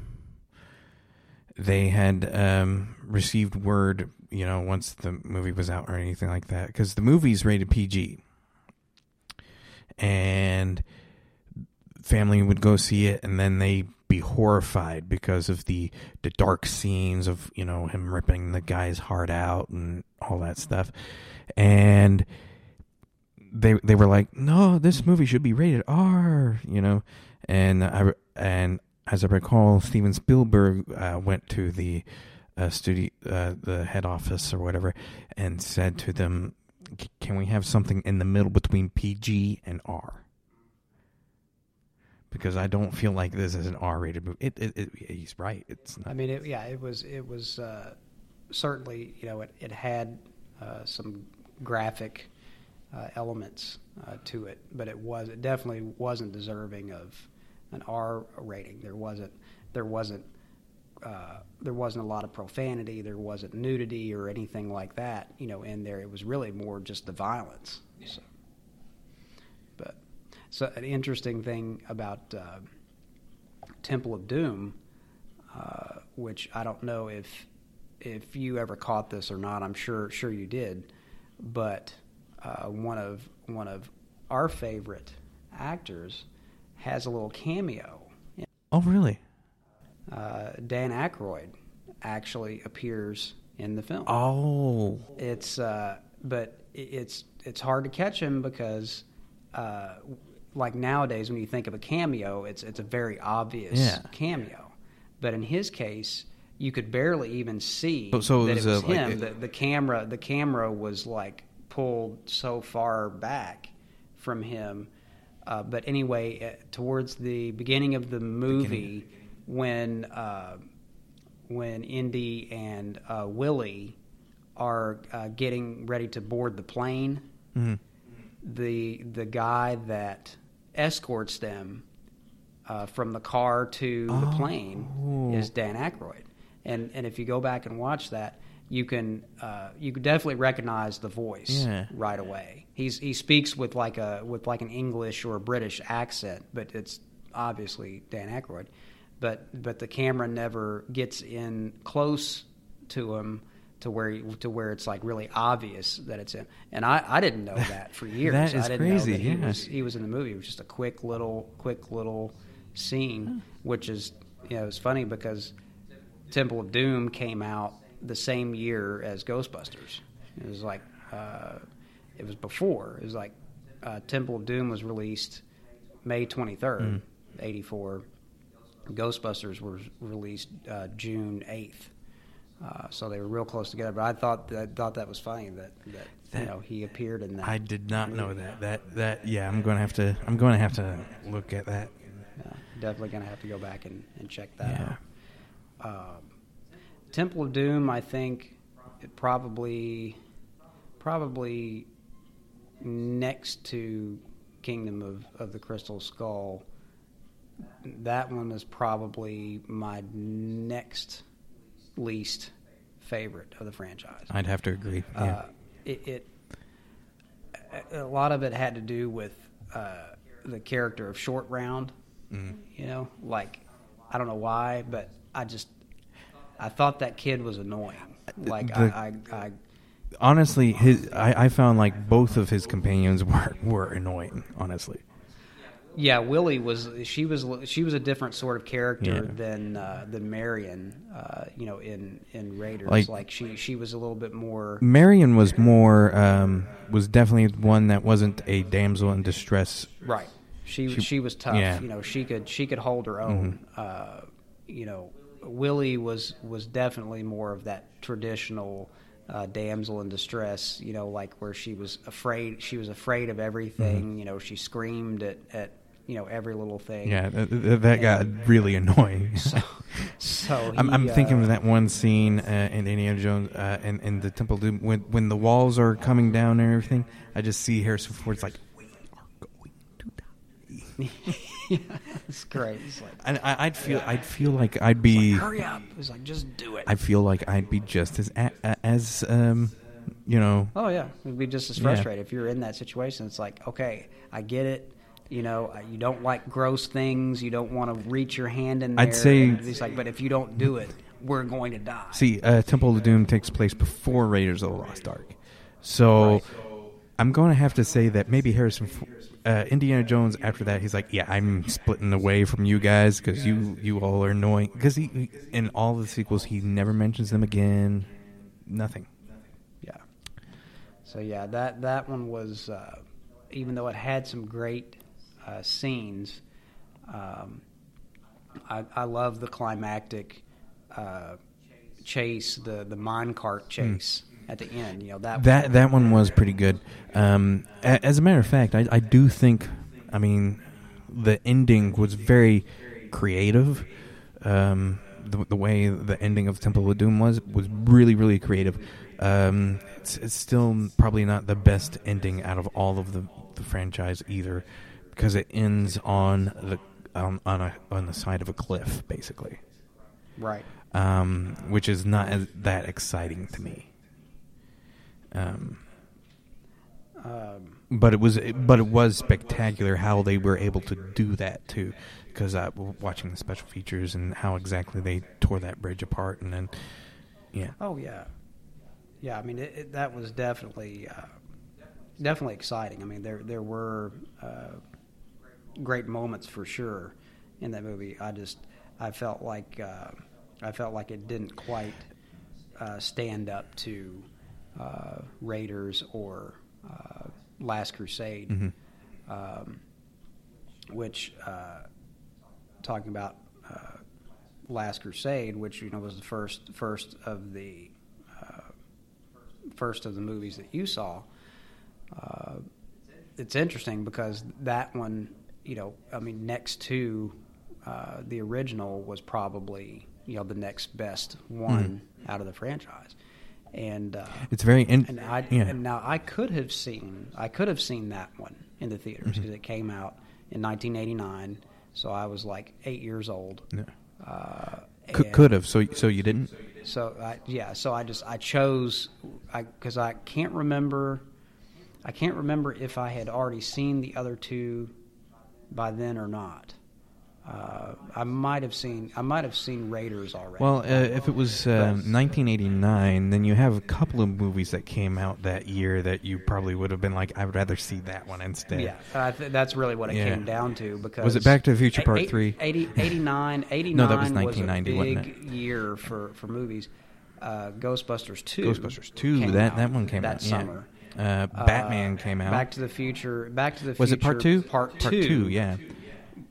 they had um, received word, you know, once the movie was out or anything like that, because the movie's rated PG, and family would go see it and then they be horrified because of the the dark scenes of you know him ripping the guy's heart out and all that stuff. And they they were like no this movie should be rated R you know? And I and as I recall Steven Spielberg uh, went to the uh, studio uh, the head office or whatever and said to them can we have something in the middle between PG and R because I don't feel like this is an R-rated movie. It, it, it he's right. It's Not. I mean, it, yeah, it was it was uh, certainly you know it it had uh, some graphic uh, elements uh, to it, but it was it definitely wasn't deserving of an R rating. There wasn't there wasn't uh, there wasn't a lot of profanity. There wasn't nudity or anything like that. You know, in there it was really more just the violence. So, but so an interesting thing about uh, Temple of Doom uh, which I don't know if if you ever caught this or not. I'm sure sure you did, but uh, one of one of our favorite actors has a little cameo. Oh, really? Uh, Dan Aykroyd actually appears in the film. Oh, It's uh, but it's it's hard to catch him because uh, like nowadays when you think of a cameo, it's it's a very obvious Yeah. cameo. But in his case, you could barely even see so it that was it was a, him. a- the, the camera the camera was like pulled so far back from him. Uh, but anyway, uh, towards the beginning of the movie, when uh, when Indy and uh, Willie are uh, getting ready to board the plane, Mhm. the the guy that escorts them uh, from the car to the plane Oh. is Dan Aykroyd. And and if you go back and watch that, you can uh, you can definitely recognize the voice Yeah. right away. He's he speaks with like a with like an English or a British accent, but it's obviously Dan Aykroyd. But but the camera never gets in close to him to where to where it's like really obvious that it's him. And I, I didn't know that for years. That is I didn't crazy, know that he yeah. was he was in the movie. It was just a quick little quick little scene, which is you know it's funny because Temple of Doom came out the same year as Ghostbusters. It was like uh, it was before. It was like uh, Temple of Doom was released May twenty third, eighty four. Ghostbusters was released uh, June eighth. Uh, so they were real close together, but I thought I thought that was funny that, that, That- you know he appeared in that. I did not know that. That that yeah, I'm going to have to I'm going to have to look at that. Yeah, definitely gonna have to go back and, and check that Yeah. out. Um, Temple of Doom, I think, it probably probably next to Kingdom of, of the Crystal Skull. That one is probably my next least favorite of the franchise. I'd have to agree. Yeah. Uh, it, it a- lot of it had to do with uh, the character of Short Round. Mhm. You know, like I don't know why, but I just I thought that kid was annoying. Like The- I, I, I honestly, his I, I found like both of his companions were were annoying. Honestly, Yeah, Willie was she was she was a different sort of character Yeah. than uh, than Marion. Uh, you know, in in Raiders, Like- like, she she was a little bit more. Marion was more um, was definitely one that wasn't a damsel in distress. Right. She She- she, was tough. yeah. You know, she could she could hold her own. Uh, you know, Willie was was definitely more of that traditional uh, damsel in distress. You know, like where she was afraid. She was afraid of everything. You know, she screamed at at you know every little thing. Yeah, th- th- that got really annoying. So, so I'm, I'm he, thinking uh, of that one scene uh, in Indiana Jones uh, in, in the Temple Doom when when the walls are coming down and everything. I just see Harrison Ford's like, "We are going to die." yeah, it's great. It's like, And I, I'd feel I'd feel like I'd be hurry up! It's like just do it. I feel like I'd be just as as um you know Oh yeah, it'd be just as Yeah. frustrated if you're in that situation. It's like, okay, I get it. You know, uh, you don't like gross things. You don't want to reach your hand in there. I'd say- and it's like, but if you don't do it, we're going to die. See, uh, Temple of Doom takes place before Raiders of the Lost Ark, so Right. I'm going to have to say that maybe Harrison, F- uh, Indiana Jones. After that, he's like, "Yeah, I'm splitting away from you guys because you you all are annoying." Because he, he- in all the sequels, he never mentions them again. Nothing. Yeah. So yeah, that that one was, uh, even though it had some great uh, scenes, um, I, I love the climactic uh, chase, the the mine cart chase at the end. You know that That that one was pretty good. Um, as a matter of fact, I, I do think, I mean, the ending was very creative. Um, the, the way the ending of Temple of Doom was was really really creative. Um, it's, it's still probably not the best ending out of all of the, the franchise either, because it ends on the on on, a, on the side of a cliff basically, right. um, which is not as, that exciting to me. Um, Um, but it was but it was spectacular how they were able to do that too because uh, watching the special features and how exactly they tore that bridge apart and then yeah Oh yeah, yeah. I mean, it, it, that was definitely uh, definitely exciting. I mean, there there were uh, great moments for sure in that movie. I just I felt like uh, I felt like it didn't quite uh, stand up to uh, Raiders or uh, Last Crusade, Mhm. um, which uh, talking about uh, Last Crusade, which you know was the first first of the uh, first of the movies that you saw. Uh, it's interesting because that one, you know, I mean, next to uh, the original was probably you know the next best one out of the franchise, and uh, it's very in, and I yeah and now I could have seen I could have seen that one in the theaters Mm-hmm. because it came out in 1989, so I was like eight years old. yeah. Uh, could, could have so so you didn't So I, yeah, so I just I chose I because I can't remember I can't remember if I had already seen the other two by then or not. Uh, I might have seen I might have seen Raiders already. well uh, if it was uh, 1989 then you have a couple of movies that came out that year that you probably would have been like I would rather see that one instead Yeah, th- that's really what it Yeah. came down to. Because Was it Back to the Future Part eight- three? 80, 89, 89 No, that was was 1990, a wasn't big year for for movies. Uh, Ghostbusters two. Ghostbusters 2 that out that one came that out yeah. summer. uh, Uh, Batman came out Back to the Future. Back to the was Future. Was it part 2 Part two. part 2 yeah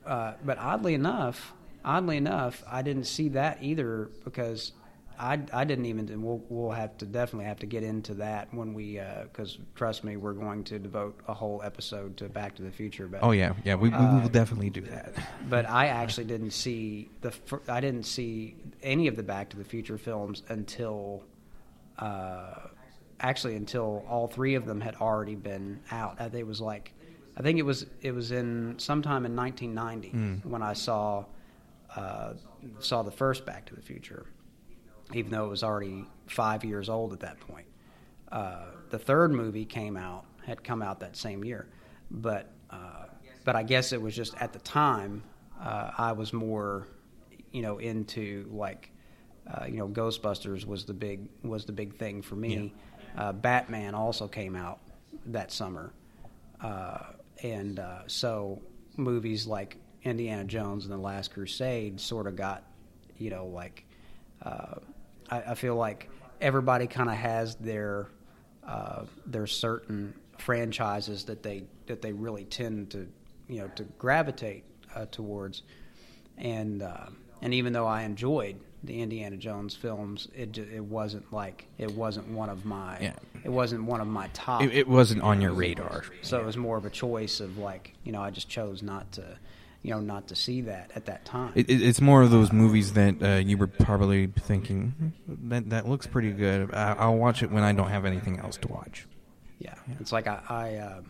Uh, but oddly enough, oddly enough, I didn't see that either because I, I didn't even. We'll we'll have to definitely have to get into that when we because trust me, we're going to devote a whole episode to Back to the Future. But oh yeah yeah we, we Uh, will definitely do that but I actually didn't see the I didn't see any of the Back to the Future films until uh, actually until all three of them had already been out. I think it was like I think it was it was in sometime in 1990 Mm. when I saw uh, saw the first Back to the Future, even though it was already five years old at that point. Uh, the third movie came out had come out that same year, but uh, but I guess it was just at the time uh, I was more you know into like uh, you know Ghostbusters was the big was the big thing for me. Uh, Batman also came out that summer, uh, and uh, so movies like Indiana Jones and the Last Crusade sort of got, you know, like uh, I, I, feel like everybody kind of has their uh, their certain franchises that they that they really tend to you know to gravitate uh, towards, and and even though I enjoyed the Indiana Jones films, it it wasn't like it wasn't one of my yeah. it wasn't one of my top. It, it wasn't on your radar, so it was more of a choice of like you know I just chose not to you know not to see that at that time. It, it's more of those movies that uh, you were probably thinking hmm, that that looks pretty good. I, will watch it when I don't have anything else to watch. Yeah, yeah. it's like I. I uh,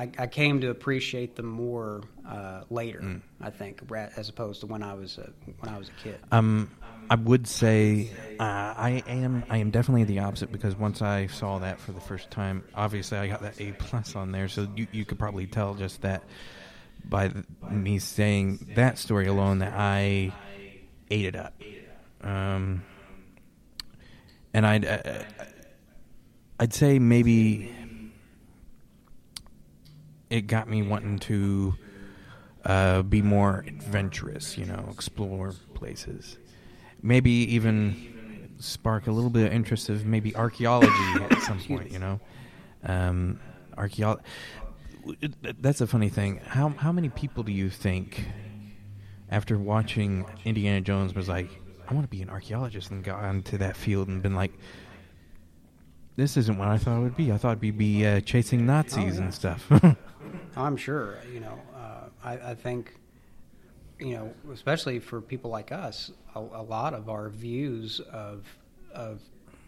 I, I, came to appreciate them more uh, later. Mm. I think, as opposed to when I was a, when I was a kid. Um, I would say uh, I am I am definitely the opposite because once I saw that for the first time, obviously I got that A plus on there, so you you could probably tell just that by the, me saying that story alone that I ate it up. Um, and I'd uh, I'd say maybe it got me wanting to uh, be more adventurous, you know, explore places maybe even spark a little bit of interest of maybe archaeology at some point. You know, um, archaeology. That's a funny thing. How how many people do you think, after watching Indiana Jones, was like, I want to be an archaeologist, and got into that field and been like, this isn't what I thought it would be. I thought it'd be uh, chasing Nazis oh, yeah. and stuff. I'm sure. You know, uh, I, I think you know, especially for people like us, a, a lot of our views of of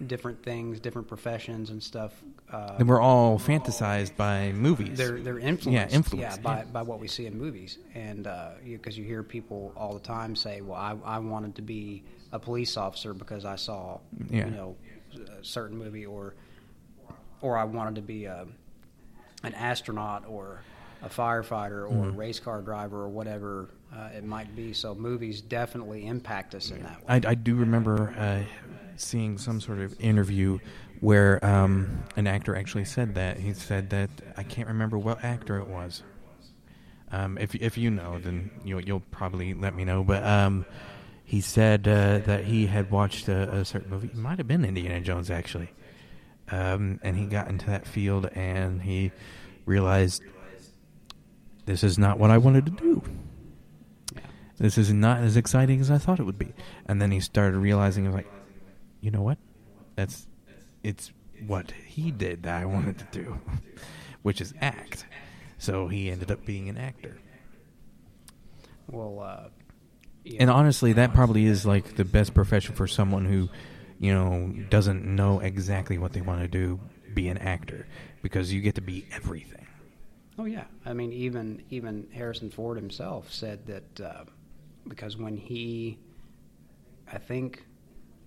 different things, different professions and stuff. Uh, and we're all fantasized by movies. They're they're influenced, yeah, influenced, yeah, by, yeah. by what we see in movies, and because uh, you, you, hear people all the time say, "Well, I, I wanted to be a police officer because I saw, yeah. you know, a certain movie," or or I wanted to be a, an astronaut or a firefighter or mm. a mm-hmm. race car driver or whatever uh, it might be. So movies definitely impact us in that way. I, I do remember uh, seeing some sort of interview where um, an actor actually said that. He said that I can't remember what actor it was. Um, if if you know, then you'll you'll probably let me know. But um, he said uh, that he had watched a, a, certain movie. It might have been Indiana Jones actually, um, and he got into that field and he realized this is not what I wanted to do. This is not as exciting as I thought it would be. And then he started realizing, like, you know what? That's it's what he did that I wanted to do, which is act. So he ended up being an actor. Well, uh, and honestly, that probably is like the best profession for someone who, you know, doesn't know exactly what they want to do. Be an actor because you get to be everything. Oh yeah, I mean even even Harrison Ford himself said that uh, because when he, I think,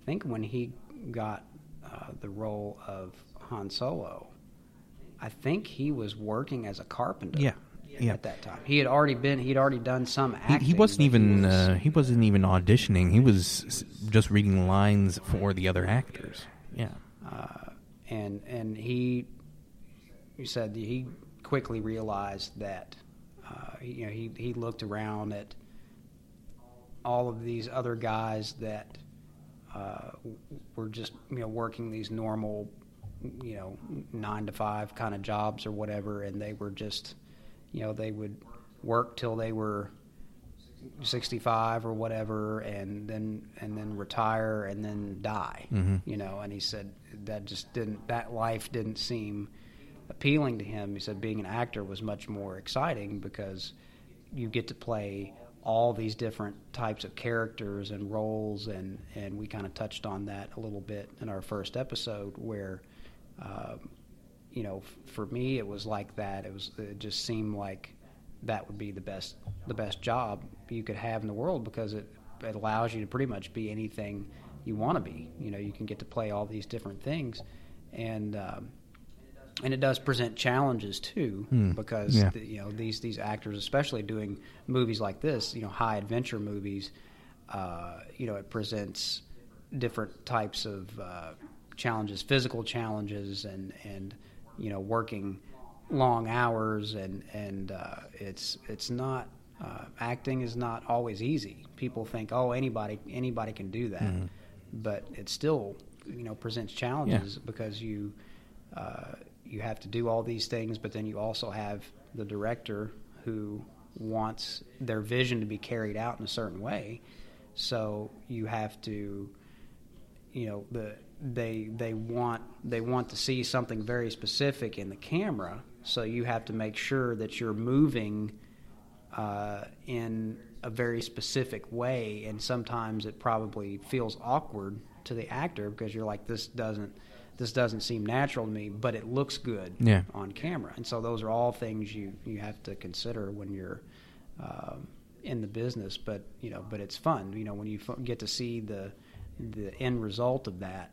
I think when he got uh, the role of Han Solo, I think he was working as a carpenter. Yeah. Yeah. At that time, he had already been. He'd already done some acting. He, he wasn't even. He, was, uh, he wasn't even auditioning. He was just reading lines for the other actors. Yeah. Uh, and and he, he said he quickly realized that uh, you know he he looked around at all of these other guys that uh, were just you know working these normal you know nine to five kind of jobs or whatever, and they were just you know they would work till they were 65 or whatever and then and then retire and then die mm-hmm. you know and he said that just didn't that life didn't seem appealing to him. He said being an actor was much more exciting because you get to play all these different types of characters and roles, and, and we kind of touched on that a little bit in our first episode where. Uh, you know, f- for me, it was like that. It was. It just seemed like that would be the best, the best job you could have in the world because it it allows you to pretty much be anything you want to be. You know, you can get to play all these different things, and um, and it does present challenges too, mm. because yeah. the, you know these these actors, especially doing movies like this, you know, high adventure movies, uh, you know, it presents different types of uh, challenges, physical challenges, and and you know, working long hours, and and uh, it's it's not uh, acting is not always easy. People think, oh, anybody anybody can do that, Mhm. but it still you know presents challenges because you uh, you have to do all these things, but then you also have the director who wants their vision to be carried out in a certain way. So you have to, you know, the they they want they want to see something very specific in the camera. So you have to make sure that you're moving uh, in a very specific way, and sometimes it probably feels awkward to the actor because you're like, this doesn't this doesn't seem natural to me, but it looks good Yeah. on camera. And so those are all things you you have to consider when you're um, in the business. But you know, but it's fun. You know, when you f- get to see the the end result of that,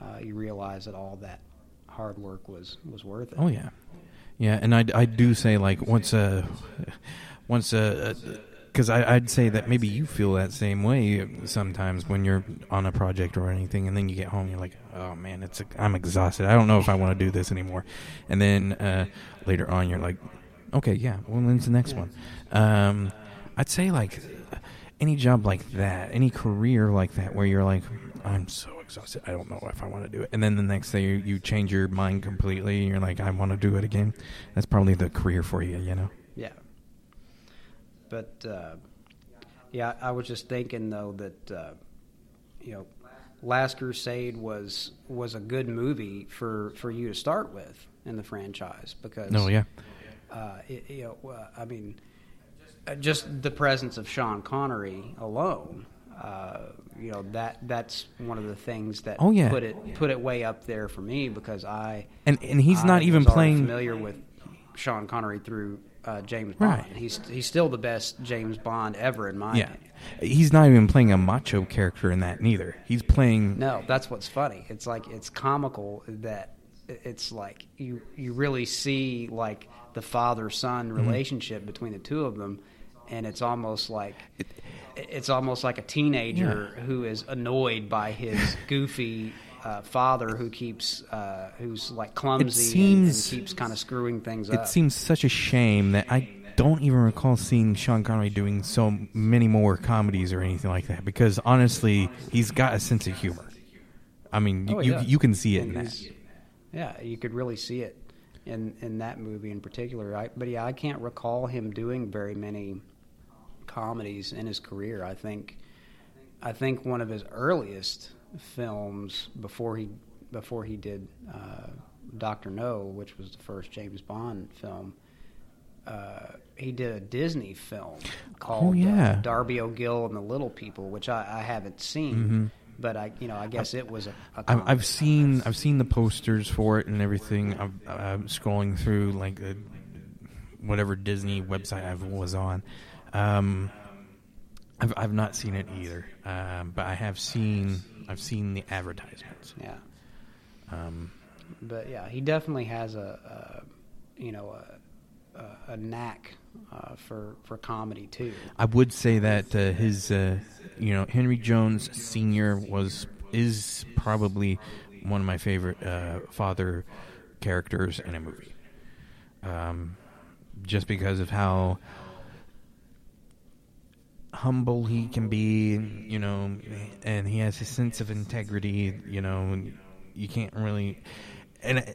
uh, you realize that all that hard work was was worth it. Oh yeah, yeah, and I, I do say like once a once a because I I'd say that maybe you feel that same way sometimes when you're on a project or anything, and then you get home, you're like, oh man, it's I'm exhausted. I don't know if I want to do this anymore, and then uh, later on, you're like, okay, yeah, well, when's the next one? Um, I'd say like any job like that, any career like that, where you're like, I'm so exhausted, I don't know if I want to do it, and then the next day you, you change your mind completely, and you're like, I want to do it again. That's probably the career for you, you know. Yeah. But uh, yeah, I was just thinking though that uh, you know, Last Crusade was was a good movie for for you to start with in the franchise because No, yeah, uh, it, you know, uh, I mean, just the presence of Sean Connery alone, uh, you know, that that's one of the things that Oh, yeah. put it put it way up there for me because I and and he's I not even playing. familiar with Sean Connery through uh, James Bond. Right. He's he's still the best James Bond ever in my Yeah, opinion. he's not even playing a macho character in that neither. He's playing. No, that's what's funny. It's like it's comical that it's like you you really see like the father son Mm-hmm. relationship between the two of them, and it's almost like it's almost like a teenager who is annoyed by his goofy. Uh, father who keeps uh, who's like clumsy and- and, keeps kind of screwing things It up. It seems such a shame that I don't even recall seeing Sean Connery doing so many more comedies or anything like that. Because honestly, he's got a sense of humor. I mean, Oh, you yeah. you can see it And in that. Yeah, you could really see it in in that movie in particular. I, but yeah, I can't recall him doing very many comedies in his career. I think I think one of his earliest films before he before he did uh, Doctor No, which was the first James Bond film. Uh, he did a Disney film called Oh, yeah. uh, Darby O'Gill and the Little People, which I, I haven't seen, Mhm. But I, you know, I guess it was a. a I've, seen I've seen the posters for it and everything. I'm, I'm scrolling through like the, whatever Disney website I was on. Um, I've I've not seen it either, um, but I have seen I've seen the advertisements. Yeah, Um, but yeah, he definitely has a, a you know, a, a, knack uh, for for comedy too. I would say that uh, his, uh, you know, Henry Jones Senior was is probably one of my favorite uh, father characters in a movie, um, just because of how humble he can be, you know, and he has a sense of integrity. You know, you can't really, and.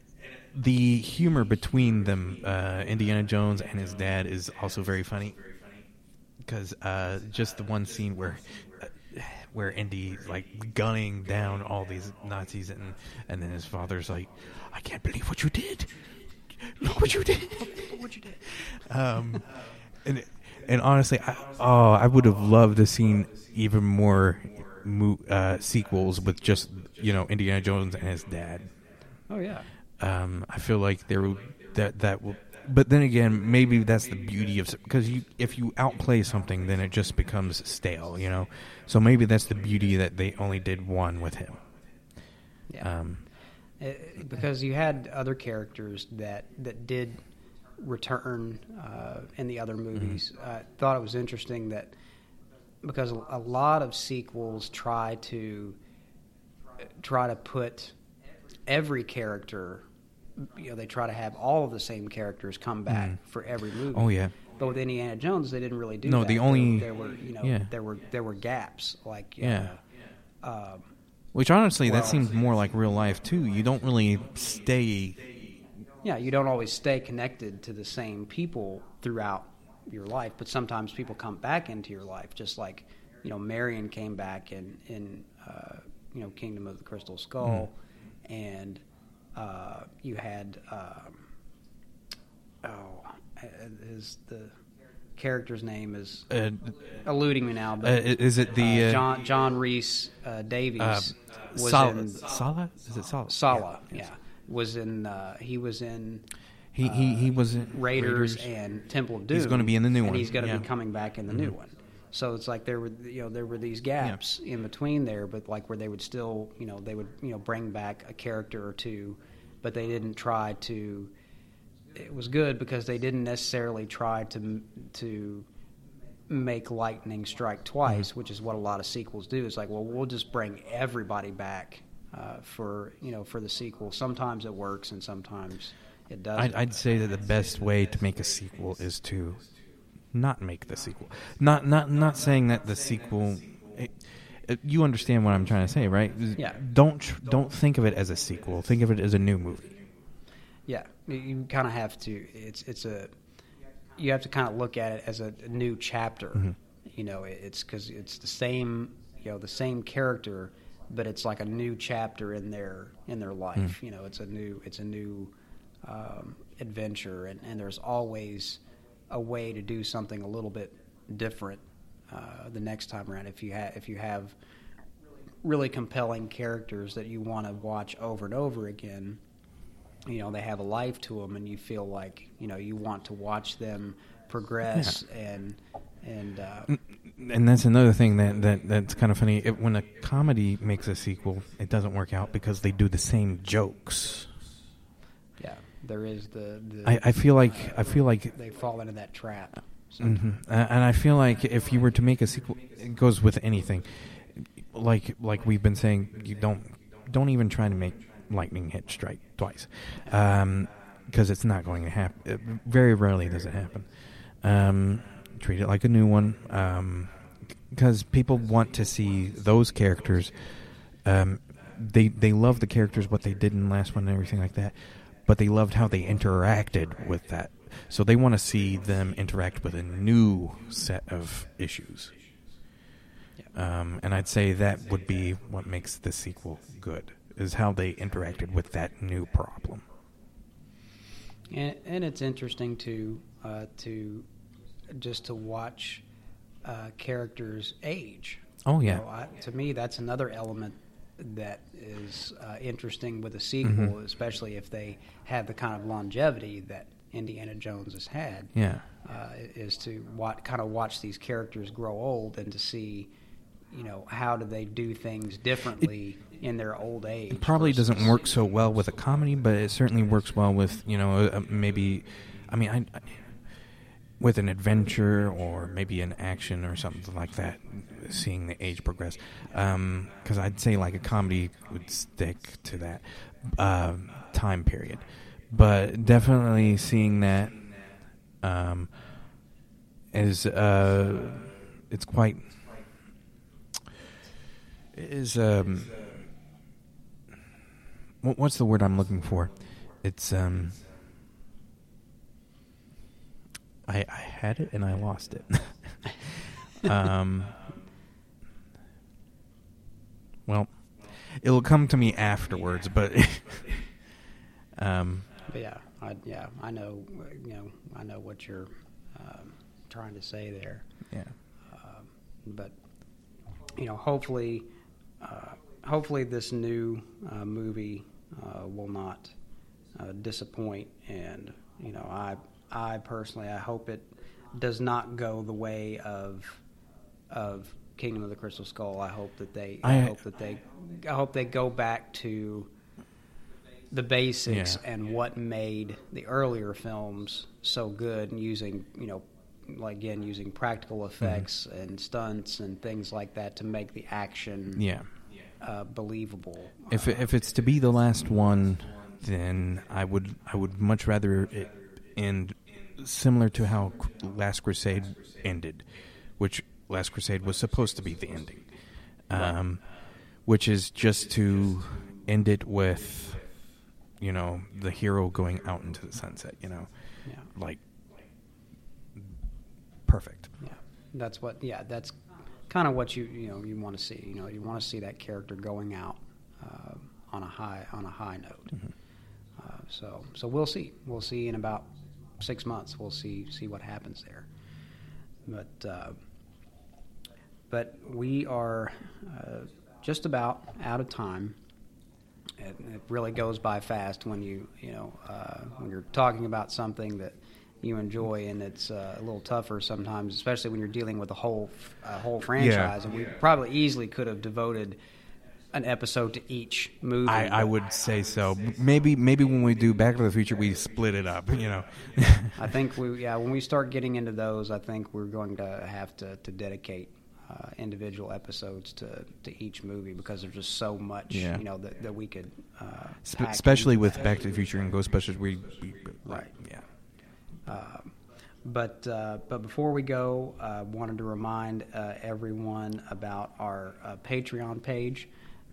The humor between them, uh, Indiana Jones and his dad, is also very funny because uh, just the one scene where uh, where Indy's like gunning down all these Nazis and and then his father's like, I can't believe what you did. Look what you did. what you did. Um, and and honestly, I, oh, I would have loved to seen even more mo- uh, sequels with just you know Indiana Jones and his dad. Oh yeah, Um, I feel like there will that that will. But then again, maybe that's the beauty of because you if you outplay something, then it just becomes stale, you know. So maybe that's the beauty that they only did one with him. yeah. Um, Uh, because you had other characters that that did return uh, in the other movies. I thought it was interesting that because a a lot of sequels try to try to put every character you know they try to have all of the same characters come back Mm. for every movie. Oh yeah. But with Indiana Jones, they didn't really do that. No, that. the only- there, were you know yeah. there were there were gaps like Yeah. uh, um, Which honestly, Well- that seems more like real life too. You don't really stay. yeah, you don't always stay connected to the same people throughout your life, but sometimes people come back into your life, just like you know Marion came back in in uh, you know Kingdom of the Crystal Skull, and uh, you had um, oh, uh, is the character's name is Uh, eluding me now, uh, but is it the uh, uh, John John Rhys uh, Davies uh, was Sallah? in Sallah? Is it Sallah? Sallah, yeah. was in uh, he was in He he he was in Raiders, and Temple of Doom. He's gonna be in the new and one, He's going to yeah. Mm-hmm. be coming back in the new one. So it's like there were you know there were these gaps in between there, but like where they would still you know they would you know bring back a character or two, but they didn't try to. It was good because they didn't necessarily try to to make lightning strike twice, Mm-hmm. which is what a lot of sequels do. It's like, well, we'll just bring everybody back uh, for you know for the sequel. Sometimes it works, and sometimes it doesn't. I'd, I'd say that the best way to make a sequel is to not make the sequel. Not not not saying that the sequel. It, it- you understand what I'm trying to say, right? Yeah. Don't tr- don't think of it as a sequel. Think of it as a new movie. Yeah, you, kind of have to. It's it's a you have to kind of look at it as a, a new chapter. Mm-hmm. You know, it, it's because it's the same you know the same character, but it's like a new chapter in their in their life. Mm. You know, it's a new it's a new um, adventure, and, and there's always a way to do something a little bit different uh, the next time around. If you have if you have really compelling characters that you want to watch over and over again you know they have a life to them and you feel like you know you want to watch them progress and and uh, And that's another thing that, that that's kind of funny. It, when a comedy makes a sequel, it doesn't work out because they do the same jokes. yeah there is the, the I, I feel like I feel like they fall into that trap hmm And I feel like if you were to make a sequel, it goes with anything. Like like we've been saying, you don't don't even try to make lightning hit strike twice, because it's not going to happen. Very rarely does it happen. Um, treat it like a new one, because people want to see those characters. Um, they they love the characters, what they did in the last one, and everything like that. But they loved how they interacted with that. So they want to see them interact with a new set of issues. Um, and I'd say that would be what makes the sequel good, is how they interacted with that new problem. and, and it's interesting to uh, to just to watch uh, characters age Oh, You yeah. know, I, to me, that's another element that is uh, interesting with a sequel, Mhm. especially if they have the kind of longevity that Indiana Jones has had. Yeah. uh, is to watch, kind of watch these characters grow old and to see, you know, how do they do things differently in their old age. It probably doesn't work so well with a comedy, but it certainly works well with you know uh, maybe, I mean, I, I, with an adventure or maybe an action or something like that. Seeing the age progress, because I'd say like a comedy would stick to that um time period, but definitely seeing that um, is uh, it's quite is um what's the word I'm looking for? It's um I I had it and I lost it. um well, it'll come to me afterwards, but um But yeah, I, yeah, I know, you know, I know what you're um, trying to say there. yeah. Um, but you know, hopefully, uh, hopefully this new uh, movie uh, will not uh, disappoint. And you know, I, I personally, I hope it does not go the way of of Kingdom of the Crystal Skull. I hope that they, I, I- hope that they, I hope they go back to the basics Yeah. and what made the earlier films so good and using you know like again using practical Mm-hmm. effects and stunts and things like that to make the action Yeah. uh, believable If if it's to be the last one, then I would I would much rather it end similar to how Last Crusade ended, which Last Crusade was supposed to be the ending, um, which is just to end it with, you know, the hero going out into the sunset. You know, Yeah. like perfect. Yeah, that's what. Yeah, that's kind of what you you know you want to see. You know, you want to see that character going out uh, on a high on a high note. Uh, so so we'll see. We'll see in about six months. We'll see see what happens there. But uh, but we are uh, just about out of time. It, it really goes by fast when you you know uh, when you're talking about something that you enjoy, and it's uh, a little tougher sometimes, especially when you're dealing with a whole a whole franchise. And we probably easily could have devoted an episode to each movie. I, I would say so. Maybe maybe when we do Back to the Future, we split it up. You know. I think we yeah when we start getting into those, I think we're going to have to to dedicate. Uh, individual episodes to, to each movie because there's just so much Yeah. you know that, that we could uh, pack especially with that. Back to the Future and Ghostbusters, we, we Right. yeah. Um, but uh, but before we go, uh, wanted to remind uh, everyone about our uh, Patreon page.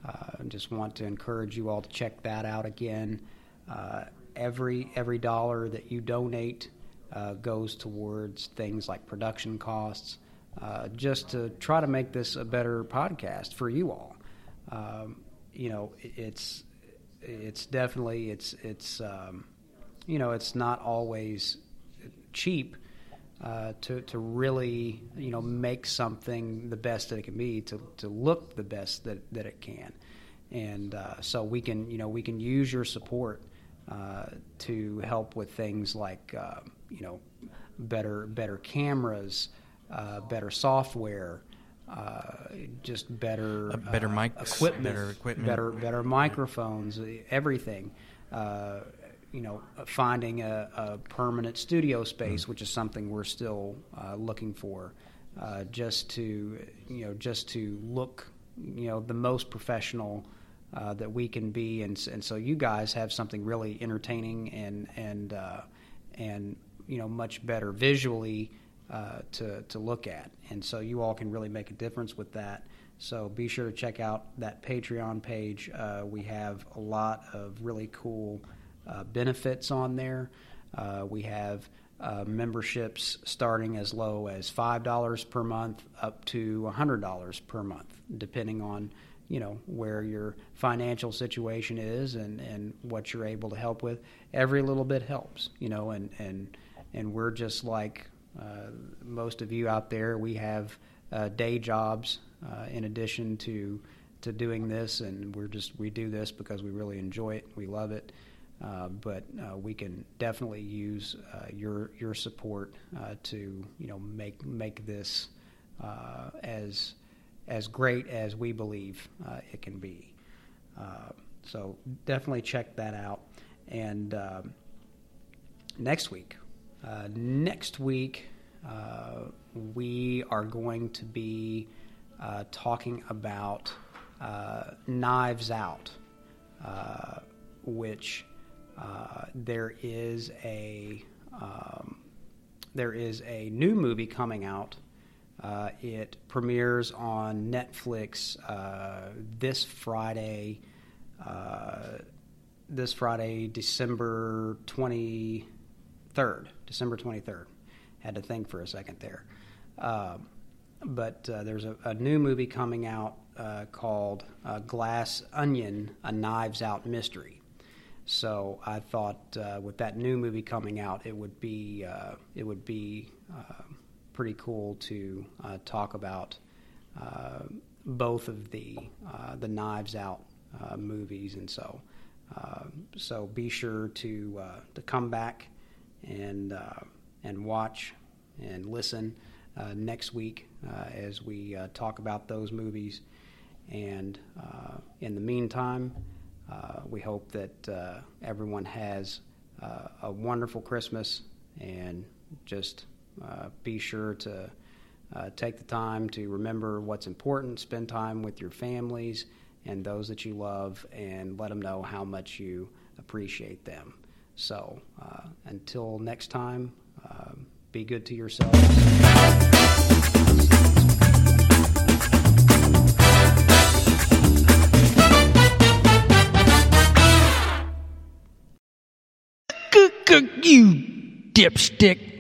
Uh, just want to encourage you all to check that out again. Uh, every every dollar that you donate uh, goes towards things like production costs, uh, just to try to make this a better podcast for you all. Um, you know, it's it's definitely it's it's um, you know it's not always cheap uh, to to really you know make something the best that it can be to to look the best that that it can, and uh, so we can you know we can use your support uh, to help with things like uh, you know better better cameras, uh, better software. Uh, just better, better uh, mics, equipment, better equipment. better better microphones, everything. Uh, you know, finding a, a permanent studio space, which is something we're still uh, looking for, uh, just to you know, just to look you know the most professional uh, that we can be, and and so you guys have something really entertaining and and uh, and you know much better visually uh, to to look at, and so you all can really make a difference with that. So be sure to check out that Patreon page. Uh, we have a lot of really cool uh, benefits on there. Uh, we have uh, memberships starting as low as five dollars per month up to hundred dollars per month, depending on you know where your financial situation is and, and what you're able to help with. Every little bit helps, you know, and and and we're just like most of you out there. We have uh, day jobs uh, in addition to to doing this, and we're just we do this because we really enjoy it. We love it. Uh, but uh, we can definitely use uh, your your support uh, to you know make make this uh, as as great as we believe uh, it can be. Uh, so definitely check that out. And next week, uh, next week uh, we are going to be uh, talking about uh, Knives Out, uh, which there is a um, there is a new movie coming out. It premieres on Netflix this Friday. This Friday, December twenty third. December twenty third. Had to think for a second there. Um, but uh, there's a, a new movie coming out uh, called uh, Glass Onion: A Knives Out Mystery. So I thought uh, with that new movie coming out, it would be uh, it would be uh, pretty cool to uh, talk about uh, both of the uh, the Knives Out uh, movies, and so uh, so be sure to uh, to come back and uh, and watch and listen uh, next week uh, as we talk about those movies. And in the meantime, we hope that everyone has a wonderful Christmas and just be sure to uh, take the time to remember what's important, spend time with your families and those that you love, and let them know how much you appreciate them. So uh, until next time, uh, be good to yourselves. you dipstick.